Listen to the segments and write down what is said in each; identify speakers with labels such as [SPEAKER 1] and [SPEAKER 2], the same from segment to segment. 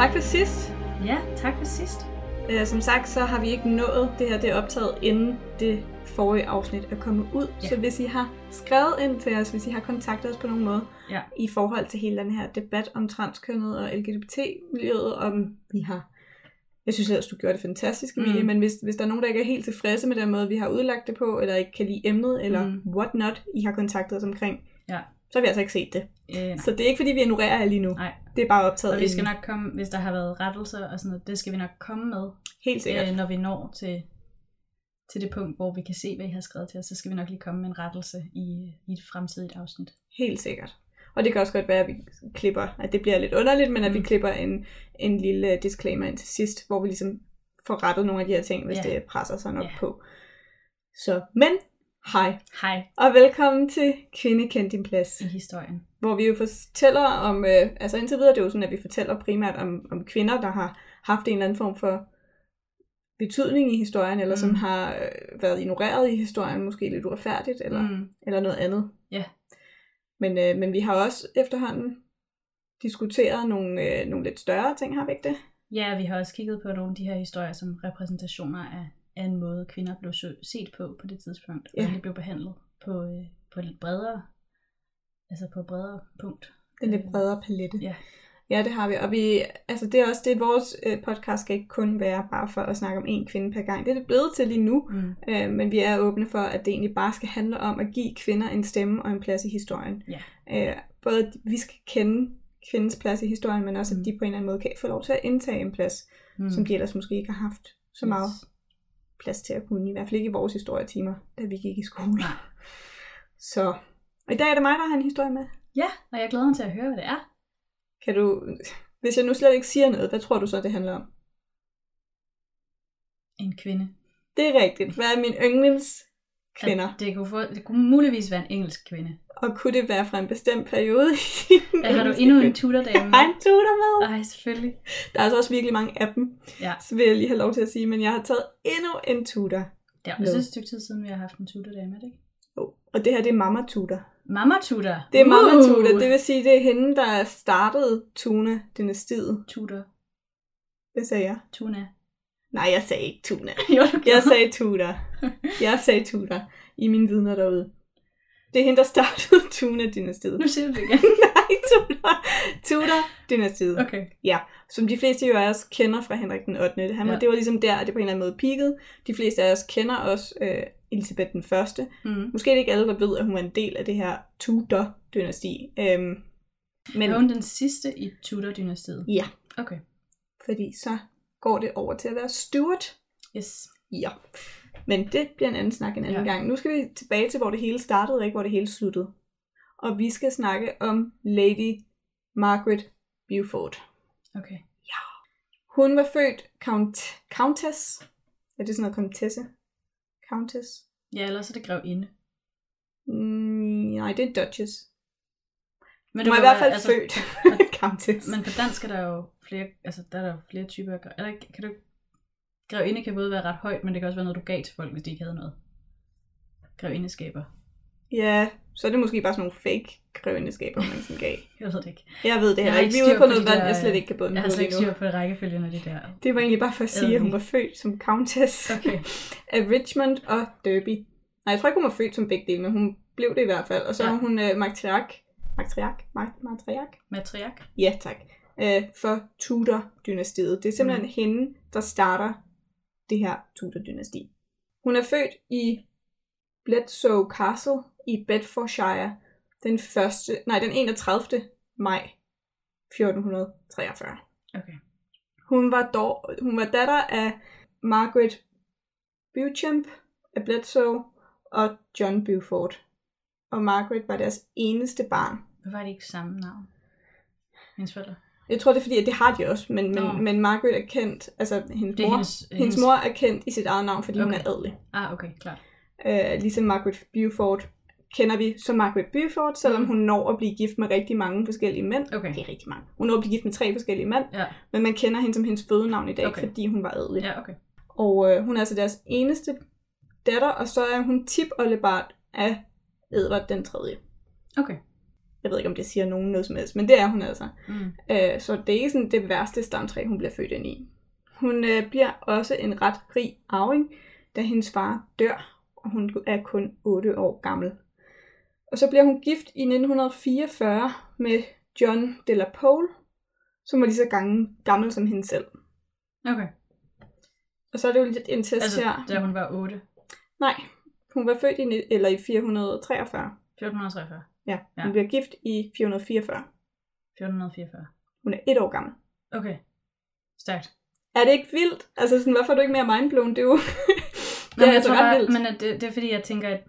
[SPEAKER 1] Tak for sidst.
[SPEAKER 2] Ja, tak for sidst.
[SPEAKER 1] Uh, som sagt, så har vi ikke nået det her, det er optaget inden det forrige afsnit er kommet ud.
[SPEAKER 2] Ja.
[SPEAKER 1] Så hvis I har skrevet ind til os, hvis I har kontaktet os på nogen måde,
[SPEAKER 2] Ja.
[SPEAKER 1] i forhold til hele den her debat om transkønnet og LGBT-miljøet, om vi har... Jeg synes ellers, du gjorde det fantastisk, Emilie, mm. Men hvis, hvis der er nogen, der ikke er helt tilfredse med den måde, vi har udlagt det på, eller ikke kan lide emnet, eller mm.
[SPEAKER 2] Mm.
[SPEAKER 1] what not, I har kontaktet os omkring,
[SPEAKER 2] Ja.
[SPEAKER 1] så har vi altså ikke set det.
[SPEAKER 2] Øh, nej.
[SPEAKER 1] Så det er ikke, fordi vi ignorerer jer lige nu.
[SPEAKER 2] nej.
[SPEAKER 1] Det er bare optaget
[SPEAKER 2] Og vi skal nok komme, hvis der har været rettelser og sådan noget, det skal vi nok komme med,
[SPEAKER 1] Helt sikkert.
[SPEAKER 2] øh, når vi når til, til det punkt, hvor vi kan se, hvad I har skrevet til os, så skal vi nok lige komme med en rettelse i, i et fremtidigt afsnit.
[SPEAKER 1] Helt sikkert. Og det kan også godt være, at vi klipper, at det bliver lidt underligt, men at vi
[SPEAKER 2] Mm.
[SPEAKER 1] klipper en, en lille disclaimer ind til sidst, hvor vi ligesom får rettet nogle af de her ting, hvis
[SPEAKER 2] Ja.
[SPEAKER 1] det presser sig nok
[SPEAKER 2] Ja.
[SPEAKER 1] på. Så, men hej,
[SPEAKER 2] Hej
[SPEAKER 1] og velkommen til Kvinde Kend Din Plads,
[SPEAKER 2] i historien.
[SPEAKER 1] hvor vi jo fortæller om, øh, altså indtil videre, det er jo sådan, at vi fortæller primært om, om kvinder, der har haft en eller anden form for betydning i historien, eller mm. som har øh, været ignoreret i historien, måske lidt uretfærdigt, eller
[SPEAKER 2] Mm.
[SPEAKER 1] eller noget andet.
[SPEAKER 2] Ja.
[SPEAKER 1] Men, øh, men vi har også efterhånden diskuteret nogle, øh, nogle lidt større ting, har vi ikke det?
[SPEAKER 2] Ja, vi har også kigget på nogle af de her historier som repræsentationer af, af en måde, kvinder blev set på på det tidspunkt, og
[SPEAKER 1] Ja.
[SPEAKER 2] hvordan de blev behandlet på, øh, på lidt bredere, altså på et bredere punkt.
[SPEAKER 1] Den lidt bredere palette.
[SPEAKER 2] Ja.
[SPEAKER 1] Ja, det har vi. Og vi, altså det er også det, at vores øh, podcast skal ikke kun være bare for at snakke om én kvinde per gang. Det er det blevet til lige nu.
[SPEAKER 2] Mm.
[SPEAKER 1] Øh, men vi er åbne for, at det egentlig bare skal handle om at give kvinder en stemme og en plads i historien.
[SPEAKER 2] Ja.
[SPEAKER 1] Øh, både at vi skal kende kvindens plads i historien, men også at
[SPEAKER 2] Mm.
[SPEAKER 1] de på en eller anden måde kan få lov til at indtage en plads,
[SPEAKER 2] Mm.
[SPEAKER 1] som de ellers måske ikke har haft så meget plads til at kunne, i hvert fald ikke i vores historietimer, da vi gik i skole. Så og i dag er det mig, der har en historie med.
[SPEAKER 2] Ja, og jeg glæder mig til at høre, hvad det er.
[SPEAKER 1] Kan du, hvis jeg nu slet ikke siger noget, hvad tror du så, det handler om?
[SPEAKER 2] En kvinde.
[SPEAKER 1] Det er rigtigt. Hvad er min yndlings kvinder?
[SPEAKER 2] At Det kunne, få, det kunne muligvis være en engelsk kvinde.
[SPEAKER 1] Og kunne det være fra en bestemt periode?
[SPEAKER 2] Ja, har du endnu en tudordame
[SPEAKER 1] Jeg har en tutor med.
[SPEAKER 2] Nej, selvfølgelig.
[SPEAKER 1] Der er altså også virkelig mange af dem,
[SPEAKER 2] Ja,
[SPEAKER 1] så vil jeg lige have lov til at sige, men jeg har taget endnu en tutor.
[SPEAKER 2] det er
[SPEAKER 1] Med.
[SPEAKER 2] også et stykke tid siden, vi har haft en tudordame, er det ikke?
[SPEAKER 1] Oh. Og det her, det er mamma tutor.
[SPEAKER 2] Mamma Tudor.
[SPEAKER 1] Det er mamma
[SPEAKER 2] Uh!
[SPEAKER 1] tutor, det vil sige, det er hende, der startede Tuna-dynastiet.
[SPEAKER 2] Tudor.
[SPEAKER 1] Det sagde jeg.
[SPEAKER 2] Tuna.
[SPEAKER 1] Nej, jeg sagde ikke Tuna.
[SPEAKER 2] jo, du
[SPEAKER 1] Jeg sagde Tudor. Jeg sagde Tudor i mine vidner derude. Det er hende, der startede Tuna-dynastiet.
[SPEAKER 2] Nu siger du det igen.
[SPEAKER 1] Nej, Tudor. Tudor-dynastiet.
[SPEAKER 2] Okay.
[SPEAKER 1] Som de fleste jo af os kender fra Henrik den 8. Han var,
[SPEAKER 2] Ja.
[SPEAKER 1] Det var ligesom der, at det på en eller anden måde peakede. De fleste af os kender også øh, Elisabeth den første.
[SPEAKER 2] Mm.
[SPEAKER 1] Måske er det ikke alle, der ved, at hun var en del af det her Tudor-dynasti. Øhm, men
[SPEAKER 2] Men... Er hun den sidste i Tudor-dynastiet?
[SPEAKER 1] ja,
[SPEAKER 2] Okay.
[SPEAKER 1] fordi så går det over til at være Stuart.
[SPEAKER 2] Yes.
[SPEAKER 1] Ja. Men det bliver en anden snak en anden ja.
[SPEAKER 2] Ja.
[SPEAKER 1] gang. Nu skal vi tilbage til, hvor det hele startede, og ikke hvor det hele sluttede. Og vi skal snakke om Lady Margaret Beaufort.
[SPEAKER 2] Okay.
[SPEAKER 1] Hun var født count, Countess. Er det sådan noget Comtesse? Countess?
[SPEAKER 2] Ja, ellers er det grev inde.
[SPEAKER 1] Mm, nej, det er Duchess.
[SPEAKER 2] Men
[SPEAKER 1] Hun var i hvert fald
[SPEAKER 2] være-
[SPEAKER 1] født Countess.
[SPEAKER 2] Men på dansk er der jo flere, altså der er der jo flere typer. Eller kan du Grevinde kan både være ret højt, men det kan også være noget, du gav til folk, hvis de ikke havde noget. Grevindeskaber.
[SPEAKER 1] Ja, så er det måske bare sådan nogle fake grevindeskaber, man sådan gav.
[SPEAKER 2] Jeg ved det ikke.
[SPEAKER 1] Jeg ved det heller
[SPEAKER 2] har
[SPEAKER 1] ikke. Vi er ude på noget vand,
[SPEAKER 2] der-
[SPEAKER 1] jeg slet ikke kan bunde
[SPEAKER 2] Jeg har slet ikke styr på rækkefølgen af det der.
[SPEAKER 1] Det var egentlig bare for at sige, at hun var født som Countess
[SPEAKER 2] Okay.
[SPEAKER 1] af Richmond og Derby. Nej, jeg tror ikke, hun var født som begge dele, men hun blev det i hvert fald. Og så
[SPEAKER 2] Ja.
[SPEAKER 1] var hun uh, matriark. Matriark? Ma- Matriark?
[SPEAKER 2] Matriark.
[SPEAKER 1] Ja, tak. Uh, for Tudor-dynastiet. Det er simpelthen mm. hende, der starter det her Tudor-dynasti. Hun er født i Bledsoe Castle i Bedfordshire den, første, nej, den 31. maj 1443.
[SPEAKER 2] Okay.
[SPEAKER 1] Hun var, dog, hun var datter af Margaret Beauchamp af Bledsoe og John Beaufort. Og Margaret var deres eneste barn.
[SPEAKER 2] Hvorfor er det ikke samme navn? Hendes forældre.
[SPEAKER 1] Jeg tror, det er fordi, at det har de også, men, men, men Margaret er kendt, altså hendes
[SPEAKER 2] Det
[SPEAKER 1] mor,
[SPEAKER 2] hendes,
[SPEAKER 1] hendes mor er kendt i sit eget navn, fordi okay. hun er adelig.
[SPEAKER 2] Ah, okay, klart.
[SPEAKER 1] Uh, ligesom Margaret Beaufort kender vi som Margaret Beaufort, selvom
[SPEAKER 2] Mm.
[SPEAKER 1] hun når at blive gift med rigtig mange forskellige mænd.
[SPEAKER 2] Okay.
[SPEAKER 1] Det er rigtig mange. Hun når at blive gift med tre forskellige mænd,
[SPEAKER 2] Ja,
[SPEAKER 1] men man kender hende som hendes fødenavn i dag,
[SPEAKER 2] Okay.
[SPEAKER 1] fordi hun var adelig.
[SPEAKER 2] ja okay.
[SPEAKER 1] Og øh, hun er altså deres eneste datter, og så er hun tip-oldebart af Edvard den 3.
[SPEAKER 2] Okay.
[SPEAKER 1] Jeg ved ikke, om det siger nogen noget som helst, men det er hun altså.
[SPEAKER 2] Mm.
[SPEAKER 1] Øh, så det er ikke sådan det værste stamtræ, hun bliver født ind i. Hun øh, bliver også en ret rig arving, da hendes far dør, og hun er kun 8 år gammel. Og så bliver hun gift i 1944 med John de la Pole, som var lige så gammel, gammel som hende selv.
[SPEAKER 2] Okay.
[SPEAKER 1] Og så er det jo lidt en test
[SPEAKER 2] Altså,
[SPEAKER 1] her.
[SPEAKER 2] da hun var 8.
[SPEAKER 1] Nej, hun var født i, eller i 443.
[SPEAKER 2] 1443.
[SPEAKER 1] Ja,
[SPEAKER 2] Ja.
[SPEAKER 1] hun bliver gift i 444.
[SPEAKER 2] 1444.
[SPEAKER 1] Hun er et år gammel.
[SPEAKER 2] Okay. Stærkt.
[SPEAKER 1] Er det ikke vildt? Altså sådan, hvorfor er du ikke mere mindblown? Det er jo det
[SPEAKER 2] Nå,
[SPEAKER 1] er altså ret
[SPEAKER 2] bare,
[SPEAKER 1] vildt.
[SPEAKER 2] men at det, det er fordi, jeg tænker, at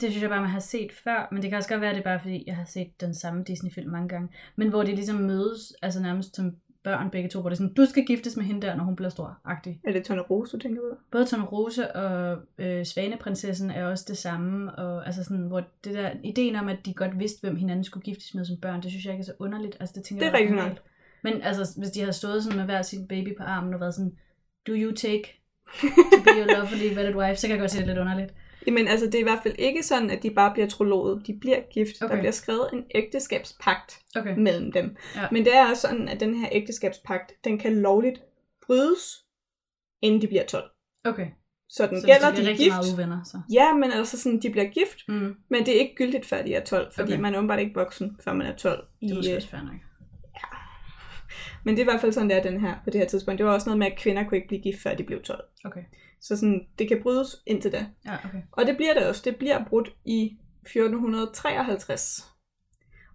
[SPEAKER 2] det synes jeg bare, man har set før, men det kan også godt være, at det er bare fordi, jeg har set den samme Disney-film mange gange, men hvor de ligesom mødes, altså nærmest som børn begge to, hvor det er sådan, du skal giftes med hende der, når hun bliver stor-agtig.
[SPEAKER 1] Er det Tone Rose, du tænker på?
[SPEAKER 2] Både Tone Rose og øh, Svaneprinsessen er også det samme, og altså sådan, hvor det der, ideen om, at de godt vidste, hvem hinanden skulle giftes med som børn, det synes jeg ikke er så underligt. Altså, det, tænker
[SPEAKER 1] Det er rigtigt
[SPEAKER 2] normalt. Men altså, hvis de havde stået sådan med hver sin baby på armen og været sådan, do you take to be your lovely wedded wife, så kan jeg godt se det lidt underligt.
[SPEAKER 1] Jamen altså, det er i hvert fald ikke sådan, at de bare bliver trolovet. De bliver gift.
[SPEAKER 2] Okay.
[SPEAKER 1] Der bliver skrevet en ægteskabspagt
[SPEAKER 2] Okay.
[SPEAKER 1] mellem dem.
[SPEAKER 2] Ja.
[SPEAKER 1] Men det er også sådan, at den her ægteskabspagt, den kan lovligt brydes, inden de bliver 12.
[SPEAKER 2] Okay.
[SPEAKER 1] Så den
[SPEAKER 2] Så
[SPEAKER 1] gælder,
[SPEAKER 2] de
[SPEAKER 1] de er gift.
[SPEAKER 2] meget uvenner, så.
[SPEAKER 1] Ja, men altså sådan, de bliver gift,
[SPEAKER 2] Mm.
[SPEAKER 1] men det er ikke gyldigt, før de er 12, fordi
[SPEAKER 2] Okay.
[SPEAKER 1] man er åbenbart ikke voksen, før man er 12.
[SPEAKER 2] Det er måske
[SPEAKER 1] øh,
[SPEAKER 2] også fair nok.
[SPEAKER 1] Men det er i hvert fald sådan, det er den her, på det her tidspunkt. Det var også noget med, at kvinder kunne ikke blive gift, før de blev 12.
[SPEAKER 2] Okay.
[SPEAKER 1] Så sådan, det kan brydes indtil da.
[SPEAKER 2] Ja, okay.
[SPEAKER 1] Og det bliver det også. Det bliver brudt i 1453.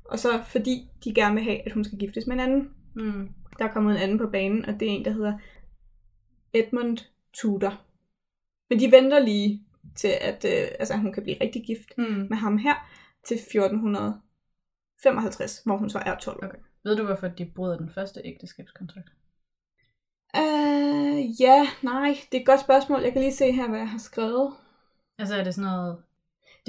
[SPEAKER 1] Og så fordi de gerne vil have, at hun skal giftes med en anden.
[SPEAKER 2] Mm.
[SPEAKER 1] Der er kommet en anden på banen, og det er en, der hedder Edmund Tudor. Men de venter lige til, at øh, altså, hun kan blive rigtig gift
[SPEAKER 2] Mm.
[SPEAKER 1] med ham her til 1455, hvor hun så er 12 år.
[SPEAKER 2] Okay. Ved du, hvorfor de bryder den første ægteskabskontrakt?
[SPEAKER 1] Øh, ja, nej, det er et godt spørgsmål. Jeg kan lige se her, hvad jeg har skrevet.
[SPEAKER 2] Altså er det sådan noget...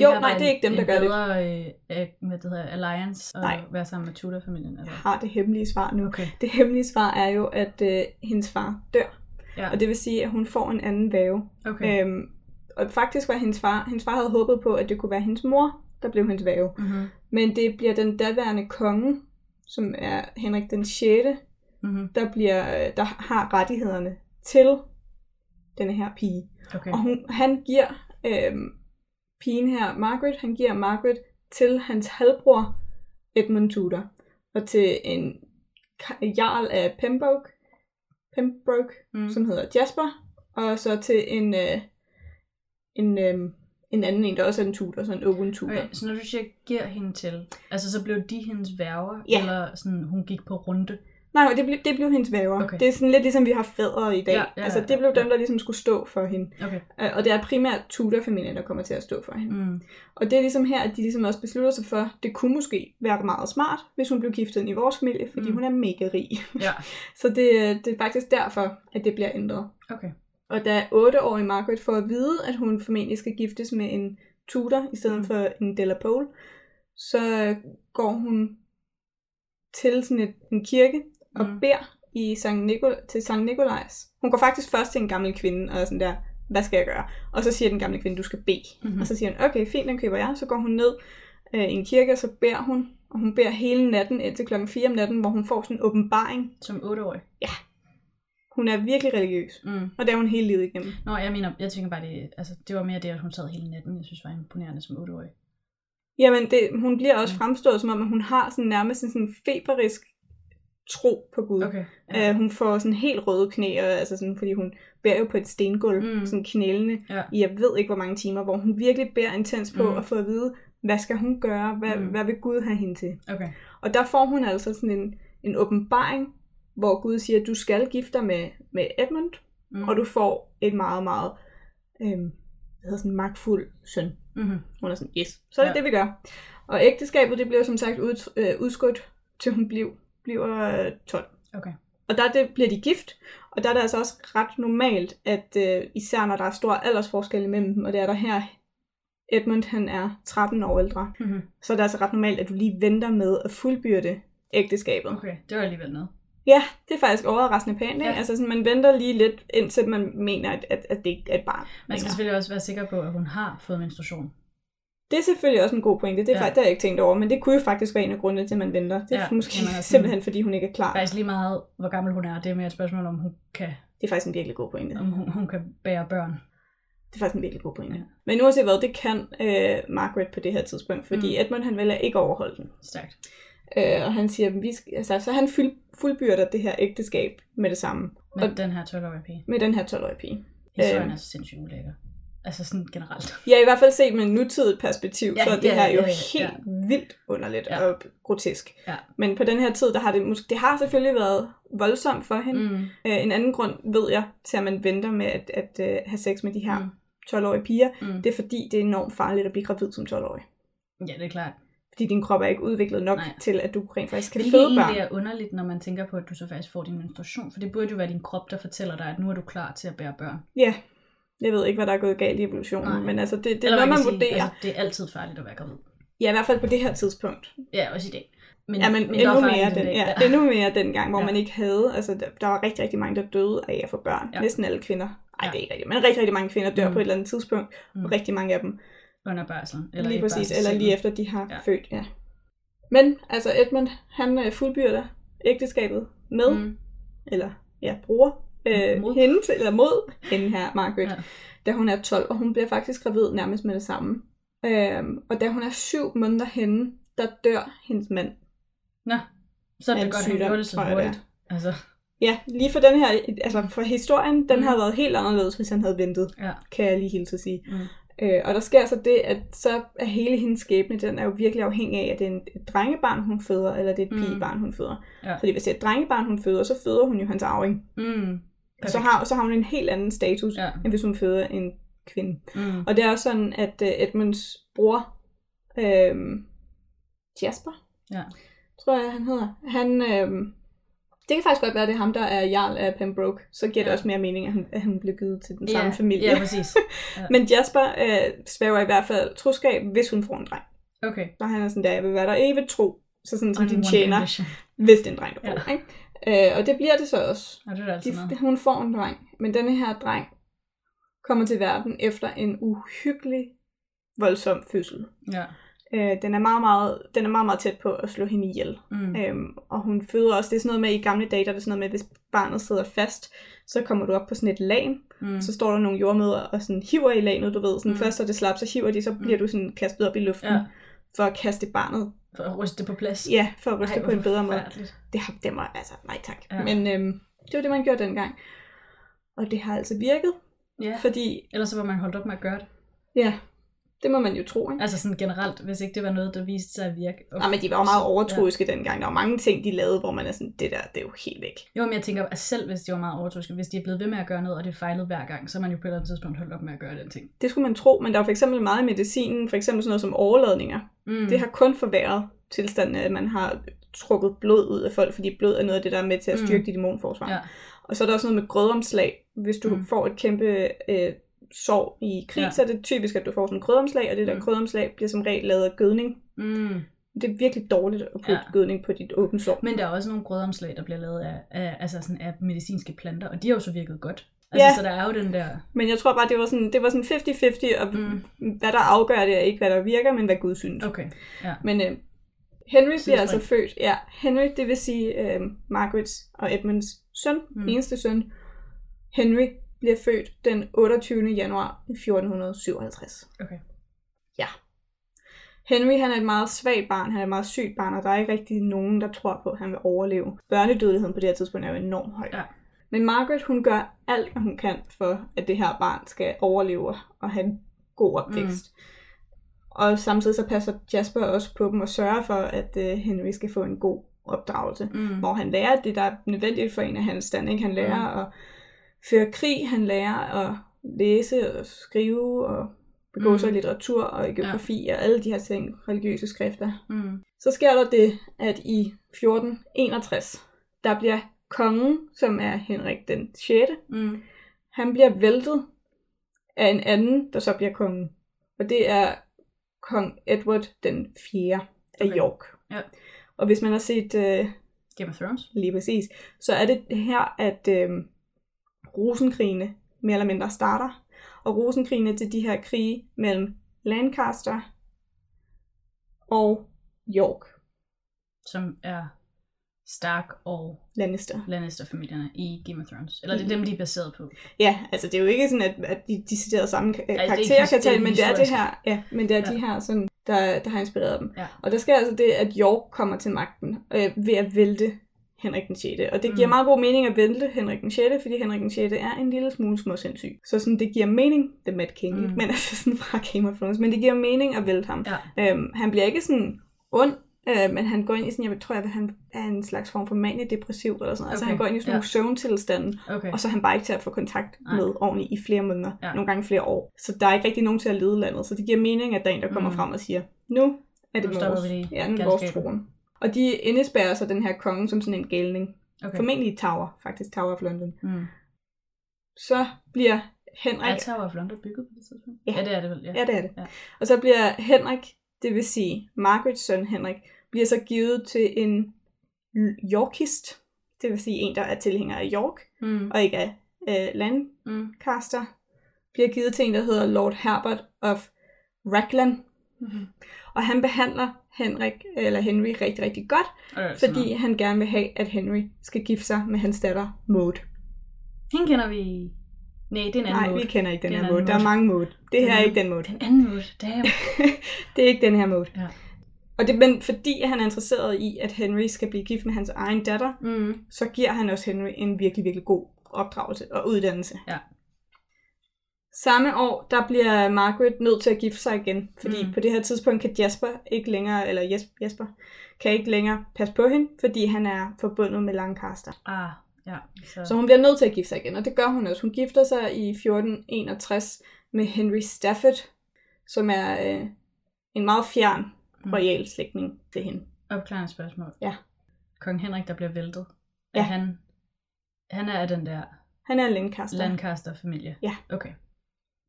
[SPEAKER 1] Jo,
[SPEAKER 2] her
[SPEAKER 1] nej, det er ikke dem, der gør det.
[SPEAKER 2] bedre, Øh, øh, hvad det hedder, alliance og
[SPEAKER 1] Nej.
[SPEAKER 2] være sammen med Tudor-familien?
[SPEAKER 1] Jeg
[SPEAKER 2] Eller?
[SPEAKER 1] har det hemmelige svar nu.
[SPEAKER 2] Okay.
[SPEAKER 1] Det hemmelige svar er jo, at øh, hendes far dør.
[SPEAKER 2] Ja.
[SPEAKER 1] Og det vil sige, at hun får en anden væve.
[SPEAKER 2] Okay.
[SPEAKER 1] Øhm, og faktisk var hendes far, hendes far havde håbet på, at det kunne være hendes mor, der blev hendes væve.
[SPEAKER 2] Mm-hmm.
[SPEAKER 1] Men det bliver den daværende konge, som er Henrik den 6.,
[SPEAKER 2] Mm-hmm.
[SPEAKER 1] der, bliver, der har rettighederne til denne her pige.
[SPEAKER 2] Okay.
[SPEAKER 1] Og hun, han giver øhm, pigen her, Margaret, han giver Margaret til hans halvbror Edmund Tudor. Og til en jarl af Pembroke, Pembroke
[SPEAKER 2] Mm.
[SPEAKER 1] som hedder Jasper. Og så til en, øh, en, øh, en anden en, der også er en Tudor, så en Owen Tudor.
[SPEAKER 2] Okay, så når du siger, giver hende til, altså så blev de hendes værger,
[SPEAKER 1] Ja.
[SPEAKER 2] eller sådan, hun gik på runde?
[SPEAKER 1] Nej, det blev, det blev hendes væver.
[SPEAKER 2] Okay.
[SPEAKER 1] Det er sådan lidt ligesom vi har fædre i dag.
[SPEAKER 2] Ja, ja,
[SPEAKER 1] altså det blev dem, der ligesom skulle stå for hende.
[SPEAKER 2] Okay.
[SPEAKER 1] Øh, Og det er primært Tudor-familien, der kommer til at stå for hende.
[SPEAKER 2] Mm.
[SPEAKER 1] Og det er ligesom her, at de ligesom også beslutter sig for, det kunne måske være meget smart, hvis hun blev giftet ind i vores familie, fordi
[SPEAKER 2] Mm.
[SPEAKER 1] hun er mega rig.
[SPEAKER 2] Ja.
[SPEAKER 1] Så det, det er faktisk derfor, at det bliver ændret.
[SPEAKER 2] Okay.
[SPEAKER 1] Og da 8-årige Margaret får at vide, at hun formentlig skal giftes med en Tudor i stedet
[SPEAKER 2] Mm.
[SPEAKER 1] for en de la Pole, så går hun til sådan et, en kirke og
[SPEAKER 2] Mm.
[SPEAKER 1] beder i Sankt Nikol- til Sankt Nikolajs. Hun går faktisk først til en gammel kvinde og er sådan der, hvad skal jeg gøre? Og så siger den gamle kvinde, du skal bede.
[SPEAKER 2] Mhm.
[SPEAKER 1] Mm-hmm. Og så siger hun, okay, fint, den køber jeg. Så går hun ned øh, i en kirke, og så beder hun. Og hun beder hele natten indtil klokken 4 om natten, hvor hun får sådan en åbenbaring.
[SPEAKER 2] Som otteårig?
[SPEAKER 1] Hun er virkelig religiøs.
[SPEAKER 2] Mm.
[SPEAKER 1] Og det er hun hele livet igennem.
[SPEAKER 2] Nå, jeg mener, jeg tænker bare, det, altså, det var mere det, at hun sad hele natten, jeg synes var imponerende som otteårig.
[SPEAKER 1] Jamen, det, hun bliver også
[SPEAKER 2] Mm.
[SPEAKER 1] fremstået som om, at hun har sådan nærmest en sådan feberisk tro på Gud.
[SPEAKER 2] Okay.
[SPEAKER 1] Ja. Uh, hun får sådan helt røde knæ, og, altså sådan, fordi hun bærer jo på et stengulv,
[SPEAKER 2] Mm.
[SPEAKER 1] sådan knælende,
[SPEAKER 2] Ja.
[SPEAKER 1] i jeg ved ikke hvor mange timer, hvor hun virkelig bærer intens på
[SPEAKER 2] Mm.
[SPEAKER 1] at få at vide, hvad skal hun gøre, hvad,
[SPEAKER 2] Mm.
[SPEAKER 1] hvad vil Gud have hende til.
[SPEAKER 2] Okay.
[SPEAKER 1] Og der får hun altså sådan en, en åbenbaring, hvor Gud siger, at du skal gifte dig med, med Edmund,
[SPEAKER 2] Mm.
[SPEAKER 1] og du får et meget, meget hvad hedder sådan, magtfuld søn.
[SPEAKER 2] Mm-hmm.
[SPEAKER 1] Hun er sådan, yes, så er det
[SPEAKER 2] Ja.
[SPEAKER 1] det, vi gør. Og ægteskabet, det bliver som sagt ud, øh, udskudt, til hun bliver, bliver øh, 12.
[SPEAKER 2] Okay.
[SPEAKER 1] Og der det, bliver de gift, og der er det altså også ret normalt, at øh, især når der er stor aldersforskel imellem dem, og det er der her, Edmund han er 13 år ældre,
[SPEAKER 2] Mm-hmm.
[SPEAKER 1] så er det altså ret normalt, at du lige venter med at fuldbyrde ægteskabet.
[SPEAKER 2] Okay, det var alligevel noget.
[SPEAKER 1] Ja, det er faktisk overraskende pænt, ikke?
[SPEAKER 2] Ja.
[SPEAKER 1] Altså sådan, man venter lige lidt, indtil man mener, at, at, at det ikke er et barn.
[SPEAKER 2] Man skal
[SPEAKER 1] længere.
[SPEAKER 2] selvfølgelig også være sikker på, at hun har fået menstruation.
[SPEAKER 1] Det er selvfølgelig også en god pointe. Det, er
[SPEAKER 2] Ja.
[SPEAKER 1] faktisk, det har jeg ikke tænkt over, men det kunne jo faktisk være en af grundene til, at man venter. Det er
[SPEAKER 2] Ja,
[SPEAKER 1] måske
[SPEAKER 2] jamen,
[SPEAKER 1] simpelthen, fordi hun ikke er klar.
[SPEAKER 2] Faktisk lige meget, hvor gammel hun er. Det er mere et spørgsmål, om hun kan,
[SPEAKER 1] Det er faktisk en virkelig god pointe.
[SPEAKER 2] om hun, hun kan bære børn.
[SPEAKER 1] Det er faktisk en virkelig god pointe.
[SPEAKER 2] Ja.
[SPEAKER 1] Men uanset hvad, det kan øh, Margaret på det her tidspunkt, fordi
[SPEAKER 2] Mm.
[SPEAKER 1] Edmund han vælger ikke overholde den.
[SPEAKER 2] Stærkt.
[SPEAKER 1] Øh, og han siger, vi skal, altså, så han fuld, fuldbyrder det her ægteskab med det samme.
[SPEAKER 2] Med
[SPEAKER 1] Og-
[SPEAKER 2] den her 12-årige pige.
[SPEAKER 1] Med den her 12-årige pige.
[SPEAKER 2] Historien
[SPEAKER 1] Øhm.
[SPEAKER 2] er sindssygt ulækker. Altså sådan generelt.
[SPEAKER 1] Ja, i hvert fald set med nutidigt perspektiv,
[SPEAKER 2] Ja,
[SPEAKER 1] ja, så er det
[SPEAKER 2] ja,
[SPEAKER 1] her jo
[SPEAKER 2] ja, ja,
[SPEAKER 1] helt vildt underligt
[SPEAKER 2] Ja.
[SPEAKER 1] ja. og grotesk.
[SPEAKER 2] Ja.
[SPEAKER 1] Men på den her tid, der har det, måske, det har selvfølgelig været voldsomt for hende. Mm. Øh, en anden grund, ved jeg, til at man venter med at, at uh, have sex med de her
[SPEAKER 2] Mm.
[SPEAKER 1] mm. 12-årige piger,
[SPEAKER 2] Mm.
[SPEAKER 1] det er fordi, det er enormt farligt at blive gravid som 12-årig.
[SPEAKER 2] Ja, det er klart.
[SPEAKER 1] Fordi din krop er ikke udviklet nok
[SPEAKER 2] Nej.
[SPEAKER 1] Til, at du rent faktisk kan føde børn.
[SPEAKER 2] er underligt, når man tænker på, at du så faktisk får din menstruation. For det burde jo være din krop, der fortæller dig, at nu er du klar til at bære børn.
[SPEAKER 1] Ja, jeg ved ikke, hvad der er gået galt i evolutionen,
[SPEAKER 2] Nej.
[SPEAKER 1] men altså, det, det er
[SPEAKER 2] Eller
[SPEAKER 1] noget, man
[SPEAKER 2] sige,
[SPEAKER 1] vurderer.
[SPEAKER 2] Altså, det er altid farligt at være gravid.
[SPEAKER 1] Ja, i hvert fald på det her tidspunkt.
[SPEAKER 2] Ja, også i dag. Men,
[SPEAKER 1] Ja, men,
[SPEAKER 2] men
[SPEAKER 1] endnu, mere den,
[SPEAKER 2] dag.
[SPEAKER 1] ja, endnu mere den gang, hvor
[SPEAKER 2] Ja.
[SPEAKER 1] man ikke havde, altså der, der var rigtig, rigtig mange, der døde af at få børn.
[SPEAKER 2] Ja.
[SPEAKER 1] Næsten alle kvinder. Nej,
[SPEAKER 2] Ja.
[SPEAKER 1] det er ikke rigtigt, men rigtig, rigtig mange kvinder dør
[SPEAKER 2] Mm.
[SPEAKER 1] på et eller andet tidspunkt.
[SPEAKER 2] Mm.
[SPEAKER 1] Mm. Rigtig mange af dem.
[SPEAKER 2] Under barslen. Eller
[SPEAKER 1] lige præcis, eller lige efter de har
[SPEAKER 2] Ja.
[SPEAKER 1] født, ja. Men altså Edmund, han øh, fuldbyrder ægteskabet med. Mm. eller ja, bruger øh,
[SPEAKER 2] Mod.
[SPEAKER 1] hende til, eller mod hende her, Margaret,
[SPEAKER 2] Ja.
[SPEAKER 1] da hun er 12, og hun bliver faktisk gravid nærmest med det samme. Øhm, og da hun er syv måneder henne, der dør hendes mand.
[SPEAKER 2] Nå, så er det godt, at han
[SPEAKER 1] sygdom,
[SPEAKER 2] gjorde det så hurtigt. Altså,
[SPEAKER 1] Ja, lige for den her, altså for historien, den
[SPEAKER 2] Mm.
[SPEAKER 1] havde været helt anderledes, hvis han havde ventet,
[SPEAKER 2] ja.
[SPEAKER 1] kan jeg lige hilse at sige.
[SPEAKER 2] Mm.
[SPEAKER 1] Øh, og der sker så det, at så er hele hendes skæbne, den er jo virkelig afhængig af, at det er et drengebarn, hun føder, eller det er et
[SPEAKER 2] Mm.
[SPEAKER 1] pigebarn, hun føder.
[SPEAKER 2] Ja.
[SPEAKER 1] Fordi hvis det er et drengebarn, hun føder, så føder hun jo hans arving.
[SPEAKER 2] Mm.
[SPEAKER 1] Og så har, så har hun en helt anden status,
[SPEAKER 2] Ja.
[SPEAKER 1] end hvis hun føder en kvinde.
[SPEAKER 2] Mm.
[SPEAKER 1] Og det er også sådan, at uh, Edmunds bror, øhm, Jasper,
[SPEAKER 2] Ja.
[SPEAKER 1] tror jeg, han hedder, han, øhm, det kan faktisk godt være, at det er ham, der er jarl af Pembroke. Så giver det
[SPEAKER 2] Ja.
[SPEAKER 1] også mere mening, at han, at han blev givet til den samme familie.
[SPEAKER 2] Ja, præcis. Ja.
[SPEAKER 1] Men Jasper øh, svæver i hvert fald troskab, hvis hun får en dreng.
[SPEAKER 2] Okay.
[SPEAKER 1] Så han er sådan der, jeg vil være der evigt tro, så sådan som din tjener, hvis det er en dreng,
[SPEAKER 2] Ja.
[SPEAKER 1] får. Ikke? Øh, og det bliver det så også.
[SPEAKER 2] Og det er altid noget.
[SPEAKER 1] De, hun får en dreng, men denne her dreng kommer til verden efter en uhyggelig voldsom fødsel.
[SPEAKER 2] Ja.
[SPEAKER 1] Øh, den, er meget, meget, den er meget, meget tæt på at slå hende ihjel.
[SPEAKER 2] Mm.
[SPEAKER 1] Øhm, og hun føder også, det er sådan noget med, i gamle dage, der er det sådan noget med, hvis barnet sidder fast, så kommer du op på sådan et lag,
[SPEAKER 2] Mm.
[SPEAKER 1] så står der nogle jordmøder og sådan hiver i laget, du ved, sådan
[SPEAKER 2] Mm.
[SPEAKER 1] mm. først er det slap, så hiver de, så bliver du sådan kastet op i luften,
[SPEAKER 2] ja.
[SPEAKER 1] for at kaste barnet,
[SPEAKER 2] For at ryste det på plads.
[SPEAKER 1] ja, for at ryste
[SPEAKER 2] Ej,
[SPEAKER 1] på en bedre måde. Det har det var, altså, nej tak.
[SPEAKER 2] Ja.
[SPEAKER 1] Men øhm, det var det, man gjorde dengang. Og det har altså virket,
[SPEAKER 2] Ja.
[SPEAKER 1] fordi,
[SPEAKER 2] Ellers så var man holdt op med at gøre det.
[SPEAKER 1] ja, det må man jo tro, ikke?
[SPEAKER 2] Altså sådan generelt, hvis ikke det var noget, der viste sig at virke. Uff.
[SPEAKER 1] Ja, men de var jo meget overtroiske ja. dengang. Der var mange ting, de lavede, hvor man er sådan, det der, det er jo helt væk.
[SPEAKER 2] Jo, men jeg tænker, at selv hvis de var meget overtroiske, hvis de er blevet ved med at gøre noget, og det fejlede hver gang, så er man jo på et eller andet tidspunkt holdt op med at gøre den ting.
[SPEAKER 1] Det skulle man tro, men der er for eksempel meget i medicinen, for eksempel sådan noget som overladninger.
[SPEAKER 2] Mm.
[SPEAKER 1] Mm. Det har kun forværret tilstanden, at man har trukket blod ud af folk, fordi blod er noget af det, der er med til at
[SPEAKER 2] Mm.
[SPEAKER 1] styrke dit immunforsvar.
[SPEAKER 2] Ja.
[SPEAKER 1] Og så er der også noget med grødomslag. Hvis du
[SPEAKER 2] Mm.
[SPEAKER 1] mm. får et kæmpe øh, sår i krig,
[SPEAKER 2] Ja.
[SPEAKER 1] så er det typisk, at du får sådan et grødomslag, og det der
[SPEAKER 2] Mm.
[SPEAKER 1] mm. grødomslag bliver som regel lavet af gødning.
[SPEAKER 2] Mm.
[SPEAKER 1] Det er virkelig dårligt at putte
[SPEAKER 2] ja.
[SPEAKER 1] gødning på dit åbne sår.
[SPEAKER 2] Men der er også nogle grødomslag, der bliver lavet af, af, altså sådan af medicinske planter, og de har jo så virket godt. Altså,
[SPEAKER 1] Ja.
[SPEAKER 2] så der er jo den der...
[SPEAKER 1] Men jeg tror bare, det var sådan, det var sådan 50-50, og
[SPEAKER 2] Mm.
[SPEAKER 1] hvad der afgør det, er ikke hvad der virker, men hvad Gud synes.
[SPEAKER 2] Okay, ja.
[SPEAKER 1] Men øh, Henry bliver
[SPEAKER 2] Sidespring.
[SPEAKER 1] altså født, ja, Henry, det vil sige øh, Margarets og Edmunds søn,
[SPEAKER 2] mm.
[SPEAKER 1] eneste søn. Henry bliver født den 28. januar 1457.
[SPEAKER 2] Okay.
[SPEAKER 1] Ja. Henry han er et meget svagt barn, han er et meget sygt barn, og der er ikke rigtig nogen, der tror på, at han vil overleve. Børnedødeligheden på det her tidspunkt er jo enormt høj.
[SPEAKER 2] Ja.
[SPEAKER 1] Men Margaret, hun gør alt, hvad hun kan for, at det her barn skal overleve og have en god opvækst. Mm. Og samtidig så passer Jasper også på dem og sørger for, at uh, Henry skal få en god opdragelse.
[SPEAKER 2] Mm.
[SPEAKER 1] Hvor han lærer det, der er nødvendigt for en af hans stand. Ikke? Han lærer mm. at føre krig, han lærer at læse og skrive og begå
[SPEAKER 2] Mm.
[SPEAKER 1] sig i litteratur og i geografi ja. og alle de her ting, religiøse skrifter.
[SPEAKER 2] Mm.
[SPEAKER 1] Så sker der det, at i 1461, der bliver kongen, som er Henrik den 6.,
[SPEAKER 2] Mm.
[SPEAKER 1] han bliver væltet af en anden, der så bliver kongen. Og det er kong Edward den 4. af
[SPEAKER 2] Okay.
[SPEAKER 1] York.
[SPEAKER 2] Ja.
[SPEAKER 1] Og hvis man har set øh,
[SPEAKER 2] Game of Thrones.
[SPEAKER 1] lige præcis, så er det her, at øh, rosenkrigene mere eller mindre starter. Og rosenkrigene til de her krige mellem Lancaster og York
[SPEAKER 2] Som er Stark og
[SPEAKER 1] Lannister.
[SPEAKER 2] Lannister-familierne i Game of Thrones. Eller det er dem, de er baseret på.
[SPEAKER 1] Ja, altså det er jo ikke sådan, at, at de decideret samme
[SPEAKER 2] er
[SPEAKER 1] karakterer kan tale, men det er det her, ja, men det er
[SPEAKER 2] Ja.
[SPEAKER 1] de her, sådan, der, der har inspireret dem.
[SPEAKER 2] Ja.
[SPEAKER 1] Og der sker altså det, at York kommer til magten øh, ved at vælte Henrik den 6. Og det giver
[SPEAKER 2] Mm.
[SPEAKER 1] meget god mening at vælte Henrik den 6., fordi Henrik den 6. er en lille smule småsindssyg. Så sådan, det giver mening, det er Mad King,
[SPEAKER 2] Mm.
[SPEAKER 1] mm. men altså sådan fra Game of Thrones, men det giver mening at vælte ham.
[SPEAKER 2] Ja.
[SPEAKER 1] Øhm, han bliver ikke sådan ond, øh, men han går ind i sådan, jeg tror, at han er en slags form for maniedepressiv eller sådan noget. Altså
[SPEAKER 2] Okay,
[SPEAKER 1] han går ind i sådan
[SPEAKER 2] ja.
[SPEAKER 1] nogle søvntilstande,
[SPEAKER 2] Okay.
[SPEAKER 1] og så er han bare ikke til at få kontakt
[SPEAKER 2] Nej.
[SPEAKER 1] med ordentligt i flere måneder,
[SPEAKER 2] Ja.
[SPEAKER 1] ja. nogle gange flere år. Så der er ikke rigtig nogen til at lede landet, så det giver mening, at der er en, der kommer
[SPEAKER 2] Mm.
[SPEAKER 1] frem og siger, nu er det
[SPEAKER 2] Nu
[SPEAKER 1] vores, ja, nu er vores troen. Og de indespærrer så den her konge som sådan en gælning.
[SPEAKER 2] okay.
[SPEAKER 1] Formentlig i Tower, faktisk Tower of London.
[SPEAKER 2] Mm.
[SPEAKER 1] Så bliver Henrik...
[SPEAKER 2] Er Tower of London bygget på det tidspunkt?
[SPEAKER 1] Ja.
[SPEAKER 2] ja det er det vel. Ja.
[SPEAKER 1] Ja, det er det.
[SPEAKER 2] Ja.
[SPEAKER 1] Ja. Og så bliver Henrik, det vil sige Margarets søn Henrik, bliver så givet til en Yorkist. Det vil sige en, der er tilhænger af York,
[SPEAKER 2] Mm.
[SPEAKER 1] og ikke af øh, Lancaster.
[SPEAKER 2] Mm.
[SPEAKER 1] Bliver givet til en, der hedder Lord Herbert of Raglan.
[SPEAKER 2] Mm.
[SPEAKER 1] Og han behandler Henrik, eller Henry rigtig, rigtig godt,
[SPEAKER 2] Okay, så
[SPEAKER 1] fordi han gerne vil have, at Henry skal gifte sig med hans datter Maud.
[SPEAKER 2] Hende kender vi... Nej, det er en anden
[SPEAKER 1] Nej,
[SPEAKER 2] måde.
[SPEAKER 1] vi kender ikke den
[SPEAKER 2] er
[SPEAKER 1] her Maud.
[SPEAKER 2] anden
[SPEAKER 1] Der er mange Maud. Det her er ikke den Maud.
[SPEAKER 2] Den anden måde. Damn.
[SPEAKER 1] det er ikke den her Maud.
[SPEAKER 2] Ja.
[SPEAKER 1] Og det, men fordi han er interesseret i, at Henry skal blive gift med hans egen datter,
[SPEAKER 2] Mm.
[SPEAKER 1] så giver han også Henry en virkelig, virkelig god opdragelse og uddannelse.
[SPEAKER 2] Ja.
[SPEAKER 1] Samme år, der bliver Margaret nødt til at gifte sig igen, fordi
[SPEAKER 2] Mm.
[SPEAKER 1] på det her tidspunkt kan Jasper ikke længere, eller Jes- Jasper, kan ikke længere passe på hende, fordi han er forbundet med Lancaster.
[SPEAKER 2] Ah, ja. Så,
[SPEAKER 1] Så hun bliver nødt til at gifte sig igen, og det gør hun også. Hun gifter sig i 1461 med Henry Stafford, som er øh, en meget fjern. Royal slægtning til hende.
[SPEAKER 2] opklarende spørgsmål.
[SPEAKER 1] Ja.
[SPEAKER 2] Kong Henrik, der bliver væltet.
[SPEAKER 1] Ja.
[SPEAKER 2] han... Han er af den der
[SPEAKER 1] Han er Lancaster,
[SPEAKER 2] Lancaster-familie?
[SPEAKER 1] Ja.
[SPEAKER 2] Okay.